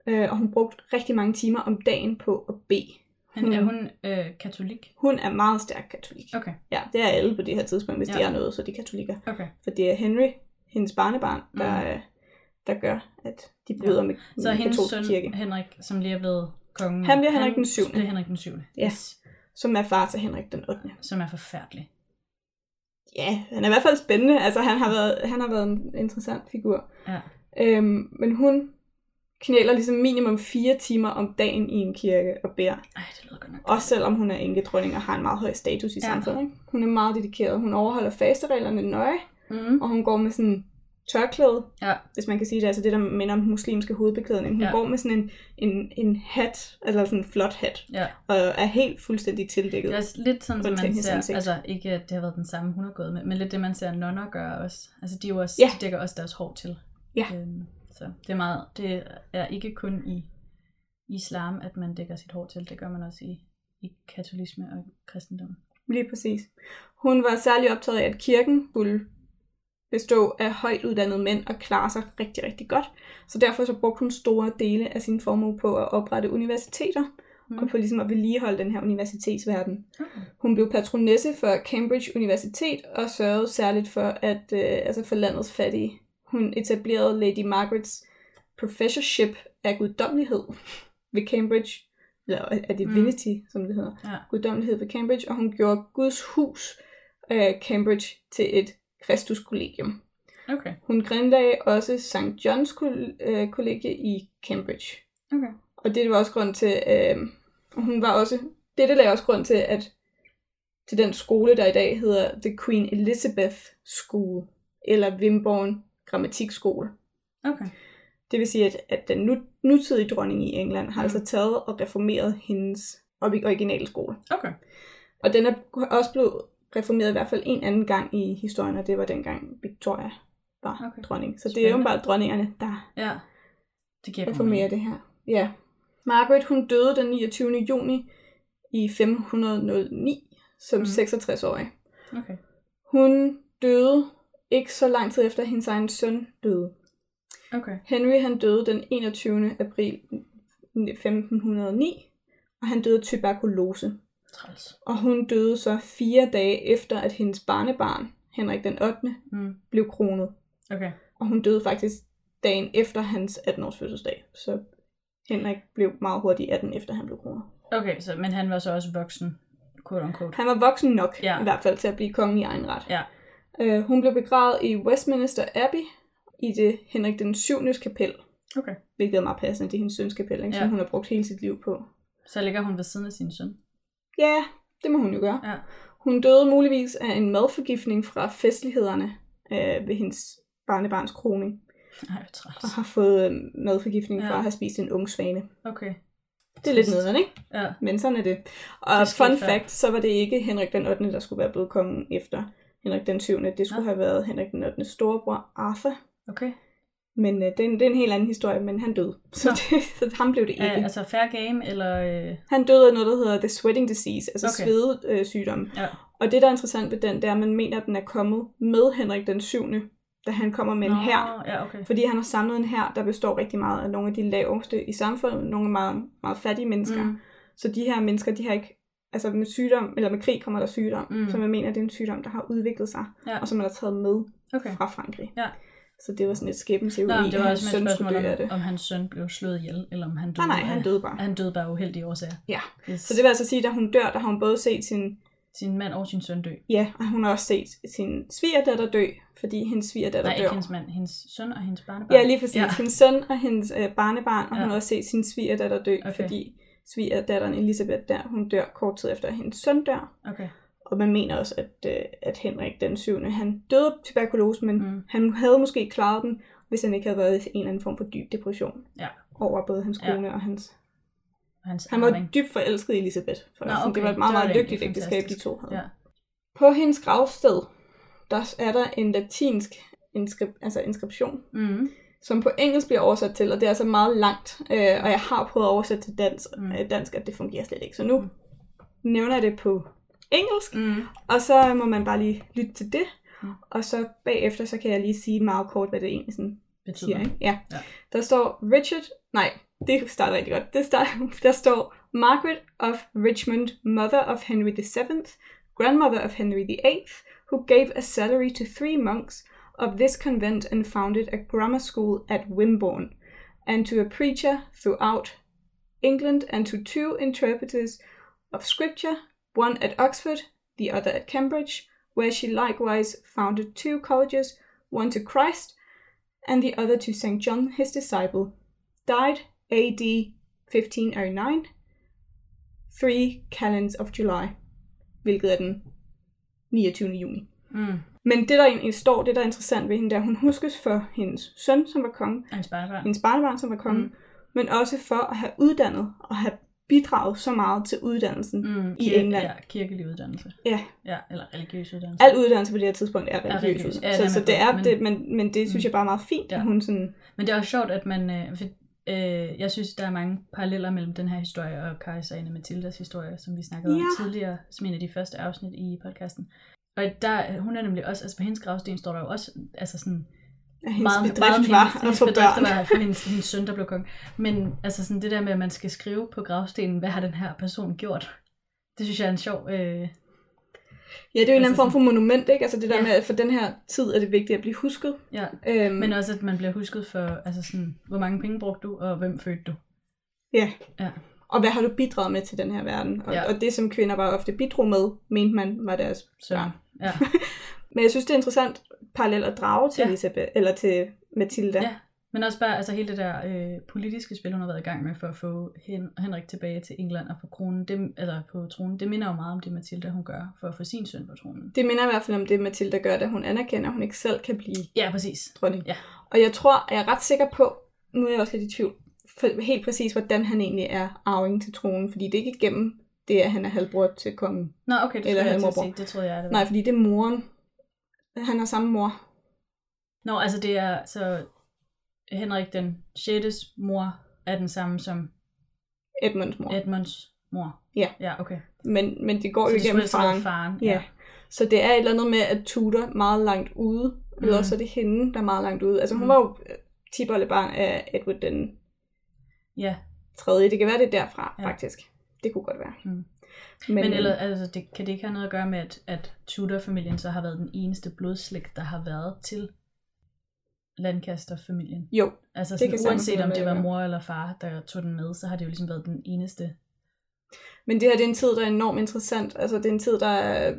[SPEAKER 1] Øh, og hun brugte rigtig mange timer om dagen på at bede.
[SPEAKER 2] Men er hun øh, katolik?
[SPEAKER 1] Hun er meget stærk katolik.
[SPEAKER 2] Okay.
[SPEAKER 1] Ja, det er alle på det her tidspunkt, hvis
[SPEAKER 2] Ja.
[SPEAKER 1] ja. de er noget, så er de katolikker.
[SPEAKER 2] Okay.
[SPEAKER 1] For det er Henry, hendes barnebarn, der,
[SPEAKER 2] Mm.
[SPEAKER 1] mm. Der gør, at de bryder ja. med
[SPEAKER 2] Så hendes søn,
[SPEAKER 1] kirke.
[SPEAKER 2] Henrik, som lige er blevet kongen.
[SPEAKER 1] Han bliver Henrik den syvende.
[SPEAKER 2] bliver Henrik den 7.
[SPEAKER 1] Ja.
[SPEAKER 2] Yes.
[SPEAKER 1] Som er far til Henrik den 8.
[SPEAKER 2] Som er forfærdelig.
[SPEAKER 1] Ja, han er i hvert fald spændende. Altså, han har været, han har været en interessant figur.
[SPEAKER 2] Ja.
[SPEAKER 1] Øhm, men hun knæler ligesom minimum fire timer om dagen i en kirke og beder.
[SPEAKER 2] Ej, det lyder godt nok.
[SPEAKER 1] Også selvom hun er enkedronning og har en meget høj status i
[SPEAKER 2] ja.
[SPEAKER 1] samfundet. Ikke? Hun er meget dedikeret. Hun overholder fastereglerne nøje,
[SPEAKER 2] Mm.
[SPEAKER 1] og hun går med sådan tørklæde,
[SPEAKER 2] Ja.
[SPEAKER 1] hvis man kan sige det, altså det, der minder om den muslimske hovedbeklædning. Hun
[SPEAKER 2] Ja.
[SPEAKER 1] går med sådan en, en, en hat, eller sådan en flot hat,
[SPEAKER 2] Ja.
[SPEAKER 1] og er helt fuldstændig tildækket.
[SPEAKER 2] Det er også lidt sådan, som man ser,
[SPEAKER 1] ansigt.
[SPEAKER 2] altså ikke at det har været den samme, hun har gået med, men lidt det, man ser nonner gøre også. Altså de, jo også,
[SPEAKER 1] Ja.
[SPEAKER 2] de dækker også deres hår til.
[SPEAKER 1] Ja.
[SPEAKER 2] Øhm, så det er meget, det er ikke kun i islam, at man dækker sit hår til. Det gør man også i, i katolisme og kristendom.
[SPEAKER 1] Lige præcis. Hun var særlig optaget af, at kirken skulle bestå af højt uddannede mænd og klare sig rigtig, rigtig godt. Så derfor så brugte hun store dele af sin formue på at oprette universiteter,
[SPEAKER 2] Mm.
[SPEAKER 1] og på ligesom at vedligeholde den her universitetsverden.
[SPEAKER 2] Okay.
[SPEAKER 1] Hun blev patronesse for Cambridge Universitet og sørgede særligt for at øh, altså for landets fattige. Hun etablerede Lady Margarets professorship af guddommelighed ved Cambridge, eller af divinity, mm. som det hedder
[SPEAKER 2] Ja.
[SPEAKER 1] guddommelighed ved Cambridge, og hun gjorde Guds hus, øh, Cambridge, til et kristuskollegium.
[SPEAKER 2] Okay.
[SPEAKER 1] Hun grundlagde også St. John's øh, kollegie i Cambridge.
[SPEAKER 2] Okay.
[SPEAKER 1] Og det var også grund til, øh, hun var også, dette lagde også grund til, at til den skole, der i dag hedder The Queen Elizabeth School, eller Wimborne Grammatikskole.
[SPEAKER 2] Okay.
[SPEAKER 1] Det vil sige, at, at den nu, nutidige dronning i England har
[SPEAKER 2] Mm.
[SPEAKER 1] altså taget og reformeret hendes orig- originale skole.
[SPEAKER 2] Okay.
[SPEAKER 1] Og den er også blevet reformeret i hvert fald en anden gang i historien, og det var dengang Victoria var
[SPEAKER 2] Okay.
[SPEAKER 1] dronning. Så det er
[SPEAKER 2] Spændende.
[SPEAKER 1] jo bare dronningerne, der
[SPEAKER 2] Ja. Det giver
[SPEAKER 1] reformerer det her. Ja. Margaret, hun døde den 29. juni i 1509 som mm. 66-årig.
[SPEAKER 2] Okay.
[SPEAKER 1] Hun døde ikke så lang tid efter, at hendes egen søn døde.
[SPEAKER 2] Okay.
[SPEAKER 1] Henry han døde den 21. april 1509, og han døde af tuberkulose.
[SPEAKER 2] Træls.
[SPEAKER 1] Og hun døde så fire dage efter, at hendes barnebarn, Henrik den 8.,
[SPEAKER 2] Mm.
[SPEAKER 1] blev kronet.
[SPEAKER 2] Okay.
[SPEAKER 1] Og hun døde faktisk dagen efter hans 18-års fødselsdag. Så Henrik blev meget hurtigt 18, efter han blev kronet.
[SPEAKER 2] Okay, så, men han var så også voksen, quote unquote.
[SPEAKER 1] Han var voksen nok,
[SPEAKER 2] Ja.
[SPEAKER 1] i hvert fald, til at blive konge i egen ret.
[SPEAKER 2] Ja.
[SPEAKER 1] Øh, hun blev begravet i Westminster Abbey, i det Henrik den 7. kapel,
[SPEAKER 2] Okay.
[SPEAKER 1] hvilket er meget passende, det er hendes søns kapel, ikke,
[SPEAKER 2] Ja.
[SPEAKER 1] som hun har brugt hele sit liv på.
[SPEAKER 2] Så ligger hun ved siden af sin søn.
[SPEAKER 1] Ja, det må hun jo gøre.
[SPEAKER 2] Ja.
[SPEAKER 1] Hun døde muligvis af en madforgiftning fra festlighederne øh, ved hendes barnebarns kroning,
[SPEAKER 2] Ej,
[SPEAKER 1] og har fået øh, madforgiftning fra
[SPEAKER 2] Ja.
[SPEAKER 1] at have spist en ung svane.
[SPEAKER 2] Okay.
[SPEAKER 1] Det er lidt nederen, ikke?
[SPEAKER 2] Ja.
[SPEAKER 1] Men sådan er det. Og
[SPEAKER 2] Det
[SPEAKER 1] fun
[SPEAKER 2] før.
[SPEAKER 1] fact, så var det ikke Henrik den 8., der skulle være blevet kongen efter Henrik den 7. Det skulle
[SPEAKER 2] Nå.
[SPEAKER 1] have været Henrik den 8. storebror Arthur.
[SPEAKER 2] Okay.
[SPEAKER 1] Men øh, det, er en, det er en helt anden historie, men han døde. Så, det, så ham blev det ikke.
[SPEAKER 2] Ja, altså fair game, eller... Øh...
[SPEAKER 1] Han døde af noget, der hedder the sweating disease, altså
[SPEAKER 2] Okay.
[SPEAKER 1] svedesygdom.
[SPEAKER 2] Ja.
[SPEAKER 1] Og det, der er interessant ved den, det er, at man mener, at den er kommet med Henrik den 7., da han kommer med en
[SPEAKER 2] Nå,
[SPEAKER 1] hær.
[SPEAKER 2] Ja, okay.
[SPEAKER 1] Fordi han har samlet en hær, der består rigtig meget af nogle af de laveste i samfundet, nogle meget, meget fattige mennesker. Mm. Så de her mennesker, de har ikke, altså med sygdom, eller med krig kommer der sygdom,
[SPEAKER 2] mm.
[SPEAKER 1] så man mener, at det er en sygdom, der har udviklet sig,
[SPEAKER 2] Ja.
[SPEAKER 1] og som man har taget med
[SPEAKER 2] Okay.
[SPEAKER 1] fra Frankrig.
[SPEAKER 2] Ja.
[SPEAKER 1] Så det var sådan et skæbne
[SPEAKER 2] Nå, men det var også et spørgsmål om,
[SPEAKER 1] det.
[SPEAKER 2] om hans søn blev slået ihjel, eller om han døde.
[SPEAKER 1] Nej, nej, han døde bare.
[SPEAKER 2] Han døde bare uheldige årsager.
[SPEAKER 1] Ja.
[SPEAKER 2] Yes.
[SPEAKER 1] Så det vil altså sige, at da hun dør, der har hun både set sin,
[SPEAKER 2] Sin mand og sin søn dø.
[SPEAKER 1] ja, og hun har også set sin svigerdatter dø, fordi hendes svigerdatter
[SPEAKER 2] Nej,
[SPEAKER 1] dør.
[SPEAKER 2] ikke hendes mand. Hendes søn og hendes barnebarn.
[SPEAKER 1] Ja, lige præcis.
[SPEAKER 2] Ja.
[SPEAKER 1] Hendes søn og hendes øh, barnebarn, og
[SPEAKER 2] Ja.
[SPEAKER 1] hun har også set sin svigerdatter dø,
[SPEAKER 2] okay.
[SPEAKER 1] fordi svigerdatteren Elisabeth der, hun dør kort tid efter, at hendes søn dør.
[SPEAKER 2] Okay.
[SPEAKER 1] Og man mener også, at, øh, at Henrik den 7. han døde af tuberkulose, men
[SPEAKER 2] Mm.
[SPEAKER 1] mm. han havde måske klaret den, hvis han ikke havde været i en eller anden form for dyb depression.
[SPEAKER 2] Ja.
[SPEAKER 1] Over både hans
[SPEAKER 2] Ja.
[SPEAKER 1] kone og hans...
[SPEAKER 2] Hans
[SPEAKER 1] Han var
[SPEAKER 2] arving.
[SPEAKER 1] dybt forelsket i Elisabeth. For
[SPEAKER 2] Nå,
[SPEAKER 1] okay. Det var et meget, meget
[SPEAKER 2] egentlig
[SPEAKER 1] ægteskab, de to havde.
[SPEAKER 2] Ja.
[SPEAKER 1] På hendes gravsted, der er der en latinsk inskrip- altså inskription,
[SPEAKER 2] Mm.
[SPEAKER 1] som på engelsk bliver oversat til, og det er altså meget langt, øh, og jeg har prøvet at oversætte til dansk,
[SPEAKER 2] Mm.
[SPEAKER 1] mm. øh, dansk, at det fungerer slet ikke. Så nu nævner jeg det på engelsk,
[SPEAKER 2] Mm.
[SPEAKER 1] og så må man bare lige lytte til det,
[SPEAKER 2] Mm.
[SPEAKER 1] og så bagefter, så kan jeg lige sige meget kort, hvad det egentlig sådan
[SPEAKER 2] Betyder.
[SPEAKER 1] siger. Ikke? Ja.
[SPEAKER 2] Ja.
[SPEAKER 1] Der står Richard, nej, det starter rigtig godt. Det starter, der står Margaret of Richmond, mother of Henry VII, grandmother of Henry VIII, who gave a salary to three monks of this convent and founded a grammar school at Wimborne, and to a preacher throughout England, and to two interpreters of scripture, one at Oxford, the other at Cambridge, where she likewise founded two colleges, one to Christ and the other to St. John, his disciple, died AD 1509, three calends of July, hvilket er den 29. juni.
[SPEAKER 2] Mm.
[SPEAKER 1] Men det, der egentlig står, det der er interessant ved hende, er, at hun huskes for hendes søn, som var konge,
[SPEAKER 2] Hans barnebarn.
[SPEAKER 1] hendes barnebarn, som var konge,
[SPEAKER 2] mm.
[SPEAKER 1] men også for at have uddannet og have bidraget så meget til uddannelsen. Mm. I England.
[SPEAKER 2] Ja, kirkelig uddannelse.
[SPEAKER 1] Ja,
[SPEAKER 2] Ja, eller religiøs uddannelse.
[SPEAKER 1] al uddannelse på det her tidspunkt er religiøs.
[SPEAKER 2] religiøs.
[SPEAKER 1] uddannelse.
[SPEAKER 2] Ja, det er
[SPEAKER 1] så,
[SPEAKER 2] jeg
[SPEAKER 1] så det er
[SPEAKER 2] men-
[SPEAKER 1] det, men, men det synes
[SPEAKER 2] Mm.
[SPEAKER 1] jeg bare er meget fint,
[SPEAKER 2] Ja.
[SPEAKER 1] at hun sådan...
[SPEAKER 2] Men det er også sjovt, at man... Øh, for, øh, jeg synes, der er mange paralleller mellem den her historie og Anne Mathildas historie, som vi snakkede om
[SPEAKER 1] Ja.
[SPEAKER 2] tidligere, som en af de første afsnit i podcasten. Og der, hun er nemlig også, altså på hendes gravsten står der jo også, altså sådan,
[SPEAKER 1] at hendes
[SPEAKER 2] meget,
[SPEAKER 1] bedrift
[SPEAKER 2] meget
[SPEAKER 1] var
[SPEAKER 2] hendes,
[SPEAKER 1] at
[SPEAKER 2] hendes
[SPEAKER 1] få
[SPEAKER 2] bedrift
[SPEAKER 1] børn.
[SPEAKER 2] var for hendes, hendes søn, der blev konge. Men altså sådan det der med, at man skal skrive på gravstenen, hvad har den her person gjort? Det synes jeg er en sjov... Øh,
[SPEAKER 1] Ja, det er jo en eller anden
[SPEAKER 2] Altså
[SPEAKER 1] form for monument, ikke? Altså det der
[SPEAKER 2] Ja.
[SPEAKER 1] med, at for den her tid er det vigtigt at blive husket.
[SPEAKER 2] ja.
[SPEAKER 1] Øhm,
[SPEAKER 2] Men også, at man bliver husket for, altså sådan, hvor mange penge brugte du, og hvem fødte du?
[SPEAKER 1] ja.
[SPEAKER 2] Ja.
[SPEAKER 1] Og hvad har du bidraget med til den her verden? Og,
[SPEAKER 2] Ja.
[SPEAKER 1] og det, som kvinder bare ofte bidrog med, mente man var deres
[SPEAKER 2] Så,
[SPEAKER 1] børn.
[SPEAKER 2] ja.
[SPEAKER 1] Men jeg synes, det er interessant parallelt at drage til
[SPEAKER 2] Ja.
[SPEAKER 1] Elisabeth, eller til Mathilda.
[SPEAKER 2] Ja. Men også bare altså hele det der øh, politiske spil, hun har været i gang med for at få Hen- Henrik tilbage til England og på, kronen, det, eller på tronen. Det minder jo meget om det, Mathilda hun gør for at få sin søn på tronen.
[SPEAKER 1] Det minder i hvert fald om det, Mathilda gør, da hun anerkender, at hun ikke selv kan blive
[SPEAKER 2] Ja, præcis.
[SPEAKER 1] dronning.
[SPEAKER 2] Ja.
[SPEAKER 1] Og jeg tror, jeg er ret sikker på, nu er jeg også lidt i tvivl, for helt præcis, hvordan han egentlig er arving til tronen. Fordi det er ikke igennem det, at han er halvbror til kongen.
[SPEAKER 2] Nå, okay, det
[SPEAKER 1] Eller
[SPEAKER 2] jeg til at sige. Det troede jeg, det var.
[SPEAKER 1] Nej, fordi det er moren. Han har samme mor.
[SPEAKER 2] Nå, altså det er så Henrik den 6. mor er den samme som
[SPEAKER 1] Edmunds mor.
[SPEAKER 2] Edmunds mor.
[SPEAKER 1] Ja.
[SPEAKER 2] Ja, okay.
[SPEAKER 1] Men, men det går
[SPEAKER 2] Så
[SPEAKER 1] jo igennem faren.
[SPEAKER 2] faren.
[SPEAKER 1] Ja. Så det er et eller andet med, at Tudor meget langt ude. Mm. Eller
[SPEAKER 2] Mm.
[SPEAKER 1] også er det hende, der er meget langt ude. Altså hun
[SPEAKER 2] Mm.
[SPEAKER 1] var jo øh, tiboldebarn af Edward den
[SPEAKER 2] Ja,
[SPEAKER 1] tredje. Det kan være det er derfra,
[SPEAKER 2] Ja.
[SPEAKER 1] ja. faktisk. Det kunne godt være.
[SPEAKER 2] Mm.
[SPEAKER 1] Men,
[SPEAKER 2] men, men
[SPEAKER 1] øh,
[SPEAKER 2] eller, altså, det, kan det ikke have noget at gøre med, at, at Tudor-familien så har været den eneste blodslægt, der har været til Lancaster-familien?
[SPEAKER 1] Jo,
[SPEAKER 2] Altså
[SPEAKER 1] Det
[SPEAKER 2] sådan,
[SPEAKER 1] kan sagtens
[SPEAKER 2] uanset om det var mor eller far, der tog den med, så har det jo ligesom været den eneste.
[SPEAKER 1] men det her det er en tid, der er enormt interessant. Altså det er en tid, der er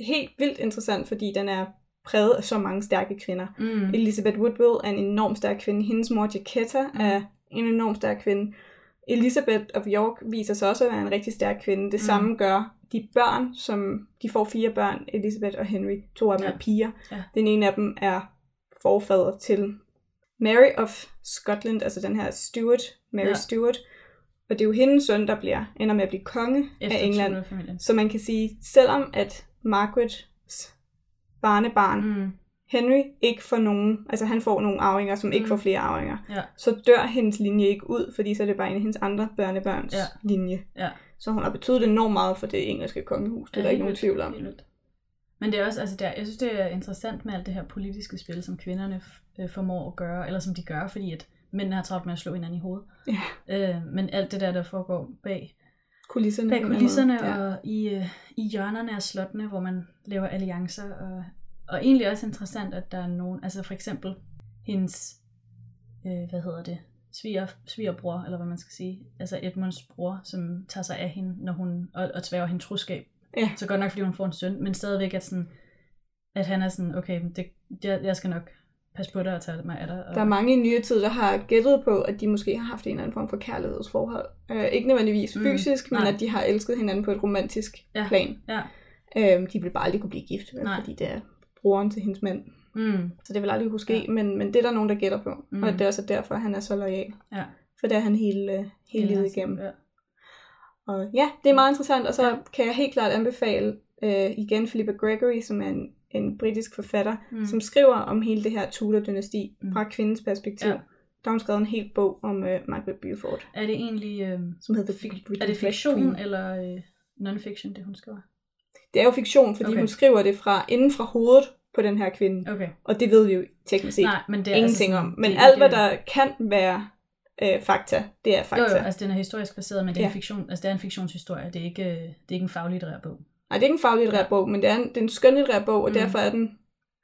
[SPEAKER 1] helt vildt interessant, fordi den er præget af så mange stærke kvinder.
[SPEAKER 2] Mm.
[SPEAKER 1] Elizabeth Woodville er en enormt stærk kvinde. Hendes mor Jaquetta
[SPEAKER 2] Mm.
[SPEAKER 1] er en enormt stærk kvinde. Elizabeth of York viser sig også at være en rigtig stærk kvinde. Det mm. samme gør de børn, som de får fire børn, Elizabeth og Henry. To af dem
[SPEAKER 2] Ja.
[SPEAKER 1] er piger.
[SPEAKER 2] Ja.
[SPEAKER 1] Den ene af dem er forfader til Mary of Scotland, altså den her Stuart, Mary
[SPEAKER 2] Ja.
[SPEAKER 1] Stuart. Og det er jo hendes søn, der bliver, ender med at blive konge
[SPEAKER 2] Efter
[SPEAKER 1] af England. Så man kan sige, selvom at Margarets barnebarn, mm. Henry, ikke får nogen, altså han får nogle arvinger, som ikke
[SPEAKER 2] Mm.
[SPEAKER 1] får flere arvinger,
[SPEAKER 2] Ja.
[SPEAKER 1] så dør hendes linje ikke ud, fordi så er det bare en af hendes andre børnebørns
[SPEAKER 2] Ja.
[SPEAKER 1] linje.
[SPEAKER 2] Ja.
[SPEAKER 1] Så hun har betydet enormt meget for det engelske kongehus, det er
[SPEAKER 2] Ja,
[SPEAKER 1] der ikke nogen tvivl om.
[SPEAKER 2] helt. Men det er også, altså der, jeg synes, det er interessant med alt det her politiske spil, som kvinderne øh, formår at gøre, eller som de gør, fordi at mændene har travlt med at slå hinanden i hovedet.
[SPEAKER 1] Ja.
[SPEAKER 2] Øh, men alt det der, der foregår bag,
[SPEAKER 1] Kulisserne.
[SPEAKER 2] bag kulisserne og i, øh, i hjørnerne af slottene, hvor man laver alliancer. Og, og egentlig også interessant, at der er nogen, altså for eksempel hendes, øh, hvad hedder det, sviger, svigerbror, eller hvad man skal sige, altså Edmunds bror, som tager sig af hende, når hun, og, og tværger hende troskab.
[SPEAKER 1] Ja.
[SPEAKER 2] Så godt nok, fordi hun får en søn, men stadigvæk at, sådan, at han er sådan, okay, men det, jeg, jeg skal nok passe på dig og tage mig af dig. Og,
[SPEAKER 1] Der er mange i nyere tid, der har gættet på, at de måske har haft en eller anden form for kærlighedsforhold. Øh, ikke nødvendigvis
[SPEAKER 2] Mm,
[SPEAKER 1] fysisk, men
[SPEAKER 2] nej.
[SPEAKER 1] at de har elsket hinanden på et romantisk
[SPEAKER 2] Ja,
[SPEAKER 1] plan.
[SPEAKER 2] ja.
[SPEAKER 1] Øh, de vil bare aldrig kunne blive gift, vel, fordi det er broren til hendes mand.
[SPEAKER 2] Mm,
[SPEAKER 1] Så det vil aldrig kunne ske,
[SPEAKER 2] Ja.
[SPEAKER 1] men, men det er der nogen, der gætter på.
[SPEAKER 2] Mm.
[SPEAKER 1] Mm. Og det er også derfor, han er så lojal.
[SPEAKER 2] ja.
[SPEAKER 1] For det er han hele, øh, hele livet
[SPEAKER 2] hans-
[SPEAKER 1] igennem.
[SPEAKER 2] Ja.
[SPEAKER 1] Og ja, det er meget interessant. Og så
[SPEAKER 2] Ja.
[SPEAKER 1] kan jeg helt klart anbefale øh, igen Philippa Gregory, som er en, en britisk forfatter,
[SPEAKER 2] Mm.
[SPEAKER 1] mm. som skriver om hele det her Tudor-dynasti
[SPEAKER 2] Mm.
[SPEAKER 1] fra kvindens perspektiv.
[SPEAKER 2] Ja.
[SPEAKER 1] Der har hun skrevet en hel bog om øh, Margaret Beaufort,
[SPEAKER 2] Er det egentlig, øh,
[SPEAKER 1] som hedder
[SPEAKER 2] fik,
[SPEAKER 1] The
[SPEAKER 2] er det fiktion
[SPEAKER 1] Queen.
[SPEAKER 2] eller øh, non-fiction, det hun skriver?
[SPEAKER 1] Det er jo fiktion, fordi
[SPEAKER 2] Okay.
[SPEAKER 1] hun skriver det fra inden fra hovedet på den her kvinde.
[SPEAKER 2] Okay.
[SPEAKER 1] Og det ved vi jo teknisk set
[SPEAKER 2] Nej, men det er
[SPEAKER 1] ingenting
[SPEAKER 2] altså
[SPEAKER 1] om. Men
[SPEAKER 2] det er
[SPEAKER 1] alt, hvad der kan være øh, fakta, det er fakta.
[SPEAKER 2] Jo, jo, altså den er historisk baseret, men det er, en
[SPEAKER 1] Ja.
[SPEAKER 2] fiktion, altså det er en fiktionshistorie. Det er ikke, det er ikke en faglitterær bog.
[SPEAKER 1] Nej, det er ikke en faglitterær
[SPEAKER 2] Ja.
[SPEAKER 1] bog, men det er en, det er en skønlitterær bog, og
[SPEAKER 2] Mm.
[SPEAKER 1] derfor er den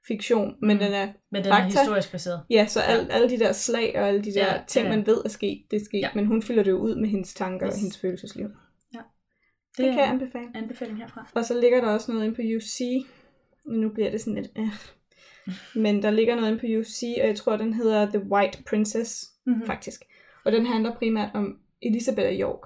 [SPEAKER 1] fiktion. Men
[SPEAKER 2] Mm.
[SPEAKER 1] den er,
[SPEAKER 2] Men den er
[SPEAKER 1] Fakta.
[SPEAKER 2] historisk baseret.
[SPEAKER 1] ja, så al, alle de der slag og alle de der
[SPEAKER 2] Ja,
[SPEAKER 1] ting,
[SPEAKER 2] ja, ja.
[SPEAKER 1] man ved er sket, det er sket.
[SPEAKER 2] Ja.
[SPEAKER 1] Men hun fylder det jo ud med hendes tanker
[SPEAKER 2] Yes.
[SPEAKER 1] og hendes følelsesliv.
[SPEAKER 2] Det,
[SPEAKER 1] Det kan jeg anbefale.
[SPEAKER 2] anbefaling herfra.
[SPEAKER 1] Og så ligger der også noget inde på UC. Nu bliver det sådan lidt... Øh. Men der ligger noget inde på UC, og jeg tror, den hedder The White Princess,
[SPEAKER 2] Mm-hmm.
[SPEAKER 1] faktisk. Og den handler primært om Elizabeth af York.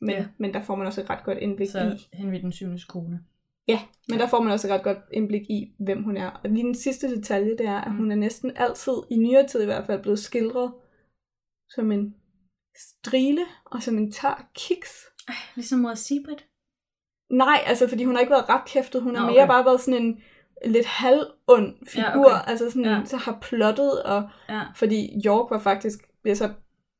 [SPEAKER 1] Men,
[SPEAKER 2] Ja.
[SPEAKER 1] ja. men der får man også et ret godt indblik
[SPEAKER 2] Så
[SPEAKER 1] i.
[SPEAKER 2] Henry den syvendes kone.
[SPEAKER 1] Ja, men der får man også et ret godt indblik i, hvem hun er. Og lige den sidste detalje, det er, at
[SPEAKER 2] Mm.
[SPEAKER 1] hun er næsten altid, i nyere tid i hvert fald, blevet skildret som en strile og som en tør kiks.
[SPEAKER 2] Ej, ligesom mor Sibrit.
[SPEAKER 1] Nej, altså fordi hun har ikke været retkæftet, hun har
[SPEAKER 2] Nå,
[SPEAKER 1] mere
[SPEAKER 2] okay.
[SPEAKER 1] bare været sådan en lidt halvond figur,
[SPEAKER 2] Ja, okay.
[SPEAKER 1] altså sådan,
[SPEAKER 2] Ja.
[SPEAKER 1] så har plottet, og
[SPEAKER 2] Ja.
[SPEAKER 1] fordi York var faktisk, bliver så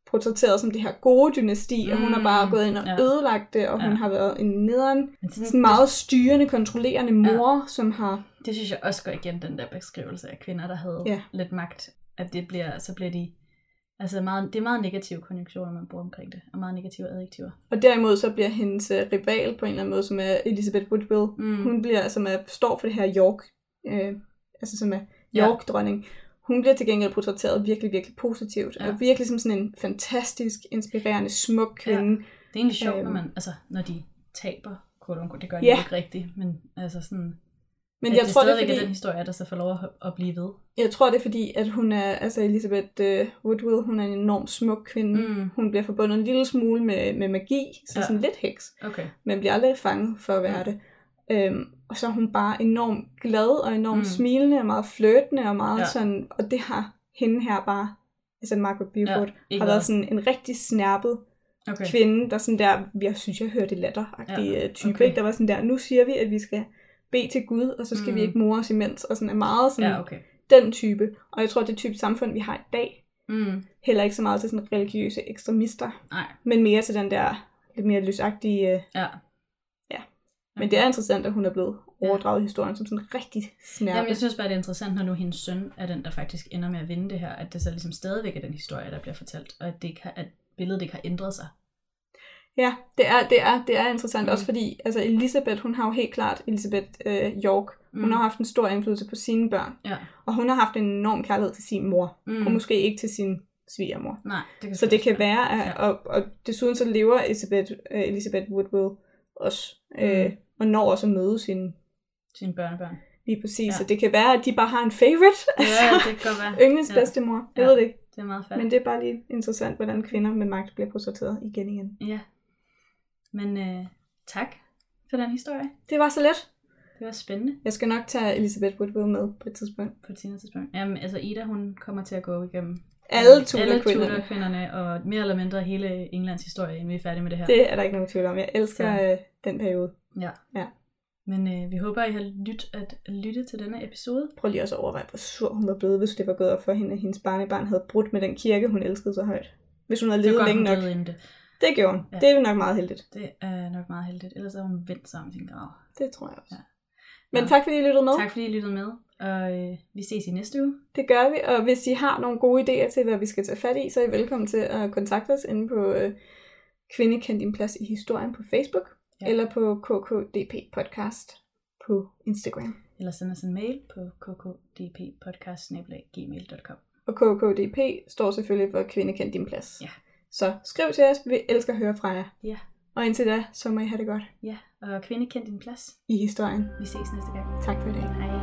[SPEAKER 1] portrætteret som det her gode dynasti, mm. og hun har bare
[SPEAKER 2] Mm,
[SPEAKER 1] gået ind og
[SPEAKER 2] ja.
[SPEAKER 1] ødelagt det, og
[SPEAKER 2] Ja.
[SPEAKER 1] hun har været en nederen,
[SPEAKER 2] sådan,
[SPEAKER 1] sådan meget styrende, kontrollerende mor, ja. som har
[SPEAKER 2] det, det synes jeg også går igen, den der beskrivelse af kvinder, der havde
[SPEAKER 1] Ja.
[SPEAKER 2] lidt magt. At det bliver, så bliver de... Altså meget, det er meget negative konjunktioner, man bruger omkring det, og meget negative adjektiver.
[SPEAKER 1] Og derimod så bliver hendes øh, rival på en eller anden måde, som er Elizabeth Woodville,
[SPEAKER 2] Mm.
[SPEAKER 1] hun bliver, som er, står for det her York, øh, altså som er
[SPEAKER 2] Ja.
[SPEAKER 1] York-dronning. Hun bliver til gengæld portrætteret virkelig, virkelig positivt.
[SPEAKER 2] Ja.
[SPEAKER 1] Ja. Og virkelig som sådan en fantastisk, inspirerende, smuk kvinde.
[SPEAKER 2] Det er egentlig sjovt,
[SPEAKER 1] Øhm.
[SPEAKER 2] når man, altså, når de taber, quote unquote, det gør de
[SPEAKER 1] Ja.
[SPEAKER 2] jo ikke rigtigt, men altså sådan,
[SPEAKER 1] Men
[SPEAKER 2] at
[SPEAKER 1] jeg
[SPEAKER 2] det
[SPEAKER 1] tror, det er fordi,
[SPEAKER 2] den historie, der så får lov at, at blive ved.
[SPEAKER 1] jeg tror, det er fordi, at hun er, altså Elizabeth øh, Woodville, hun er en enormt smuk kvinde.
[SPEAKER 2] Mm.
[SPEAKER 1] Hun bliver forbundet en lille smule med, med magi, så
[SPEAKER 2] Ja.
[SPEAKER 1] sådan lidt heks.
[SPEAKER 2] Okay.
[SPEAKER 1] men bliver aldrig fanget for at være
[SPEAKER 2] Mm.
[SPEAKER 1] det. Øhm, og så er hun bare enormt glad og enormt
[SPEAKER 2] Mm.
[SPEAKER 1] smilende og meget flirtende og meget
[SPEAKER 2] Ja.
[SPEAKER 1] sådan, og det har hende her bare, altså Margaret Beaufort,
[SPEAKER 2] ikke
[SPEAKER 1] ja, har
[SPEAKER 2] været.
[SPEAKER 1] sådan en rigtig snærpet
[SPEAKER 2] Okay.
[SPEAKER 1] kvinde, der sådan der, jeg synes, jeg hørte latteragtig
[SPEAKER 2] Ja,
[SPEAKER 1] ja. type,
[SPEAKER 2] okay.
[SPEAKER 1] okay. der var sådan der, nu siger vi, at vi skal bede til Gud, og så skal
[SPEAKER 2] Mm.
[SPEAKER 1] vi ikke more os imens, og sådan er meget sådan
[SPEAKER 2] Ja, okay.
[SPEAKER 1] den type. Og jeg tror, det type samfund, vi har i dag,
[SPEAKER 2] Mm.
[SPEAKER 1] heller ikke så meget til sådan religiøse ekstremister,
[SPEAKER 2] Nej,
[SPEAKER 1] men mere til den der lidt mere løsagtige øh,
[SPEAKER 2] ja.
[SPEAKER 1] Ja. Men det er interessant, at hun er blevet overdraget i historien som sådan rigtig snærpe.
[SPEAKER 2] Jamen, jeg synes bare, det er interessant, når nu hendes søn er den, der faktisk ender med at vinde det her, at det så ligesom stadigvæk er den historie, der bliver fortalt, og at, det ikke har, at billedet ikke har ændret sig.
[SPEAKER 1] Ja, det er, det er, det er interessant
[SPEAKER 2] Mm.
[SPEAKER 1] også, fordi altså Elisabeth, hun har jo helt klart, Elisabeth øh, York, hun
[SPEAKER 2] Mm.
[SPEAKER 1] har haft en stor indflydelse på sine børn,
[SPEAKER 2] Ja.
[SPEAKER 1] og hun har haft en enorm kærlighed til sin mor,
[SPEAKER 2] Mm.
[SPEAKER 1] og måske ikke til sin svigermor.
[SPEAKER 2] Nej, det kan
[SPEAKER 1] Så det kan være, at,
[SPEAKER 2] Ja.
[SPEAKER 1] og, og desuden så lever Elisabeth, øh, Elisabeth Woodville også, øh,
[SPEAKER 2] Mm.
[SPEAKER 1] og når også at møde sine
[SPEAKER 2] Sine børnebørn.
[SPEAKER 1] lige præcis.
[SPEAKER 2] Ja.
[SPEAKER 1] Så det kan være, at de bare har en favorite,
[SPEAKER 2] Ja,
[SPEAKER 1] altså
[SPEAKER 2] det kan være.
[SPEAKER 1] yndlings
[SPEAKER 2] Ja.
[SPEAKER 1] bedstemor. Jeg
[SPEAKER 2] Ja.
[SPEAKER 1] ved det ikke.
[SPEAKER 2] Det er meget fair.
[SPEAKER 1] Men det er bare lige interessant, hvordan kvinder med magt bliver portrætteret igen igen.
[SPEAKER 2] Ja. Men øh, tak for den historie.
[SPEAKER 1] Det var så let.
[SPEAKER 2] Det var spændende
[SPEAKER 1] Jeg skal nok tage Elisabeth Woodville med på et tidspunkt.
[SPEAKER 2] på et senere tidspunkt. Jamen, altså Ida, hun kommer til at gå igennem
[SPEAKER 1] Alle Tudor-kvinderne.
[SPEAKER 2] Og mere eller mindre hele Englands historie, inden vi er færdige med det her.
[SPEAKER 1] Det er der ikke nogen tvivl om. Jeg elsker
[SPEAKER 2] Så.
[SPEAKER 1] øh, den periode.
[SPEAKER 2] Ja.
[SPEAKER 1] Ja.
[SPEAKER 2] Men øh, vi håber, I har lyttet at lytte til denne episode.
[SPEAKER 1] Prøv lige også at overveje, hvor sur hun var blevet, hvis det var gået op for hende, at hendes barnebarn havde brudt med den kirke, hun elskede så højt. Hvis hun havde levet længe nok.
[SPEAKER 2] det.
[SPEAKER 1] Det gjorde hun.
[SPEAKER 2] Ja.
[SPEAKER 1] Det er nok meget heldigt.
[SPEAKER 2] Det er nok meget heldigt. Ellers havde hun vendt sig om sin grav.
[SPEAKER 1] Det tror jeg også.
[SPEAKER 2] Ja.
[SPEAKER 1] Men
[SPEAKER 2] Nå.
[SPEAKER 1] tak fordi I lyttede med.
[SPEAKER 2] Tak fordi I lyttede med, og øh, vi ses i næste uge.
[SPEAKER 1] Det gør vi, og hvis I har nogle gode idéer til, hvad vi skal tage fat i, så er I velkommen til at kontakte os inde på øh, Kvinde kendt din plads i historien på Facebook,
[SPEAKER 2] Ja.
[SPEAKER 1] ja. eller på KKDP podcast på Instagram.
[SPEAKER 2] Eller send os en mail på kkdppodcast.gmail.com
[SPEAKER 1] Og KKDP står selvfølgelig for Kvinde kendt din plads.
[SPEAKER 2] Ja.
[SPEAKER 1] Så skriv til os, vi elsker at høre fra jer.
[SPEAKER 2] Ja.
[SPEAKER 1] Og indtil da, så må I have det godt
[SPEAKER 2] Ja, og kvinde kend din plads.
[SPEAKER 1] i historien.
[SPEAKER 2] Vi ses næste gang.
[SPEAKER 1] Tak for i dag.
[SPEAKER 2] Hej.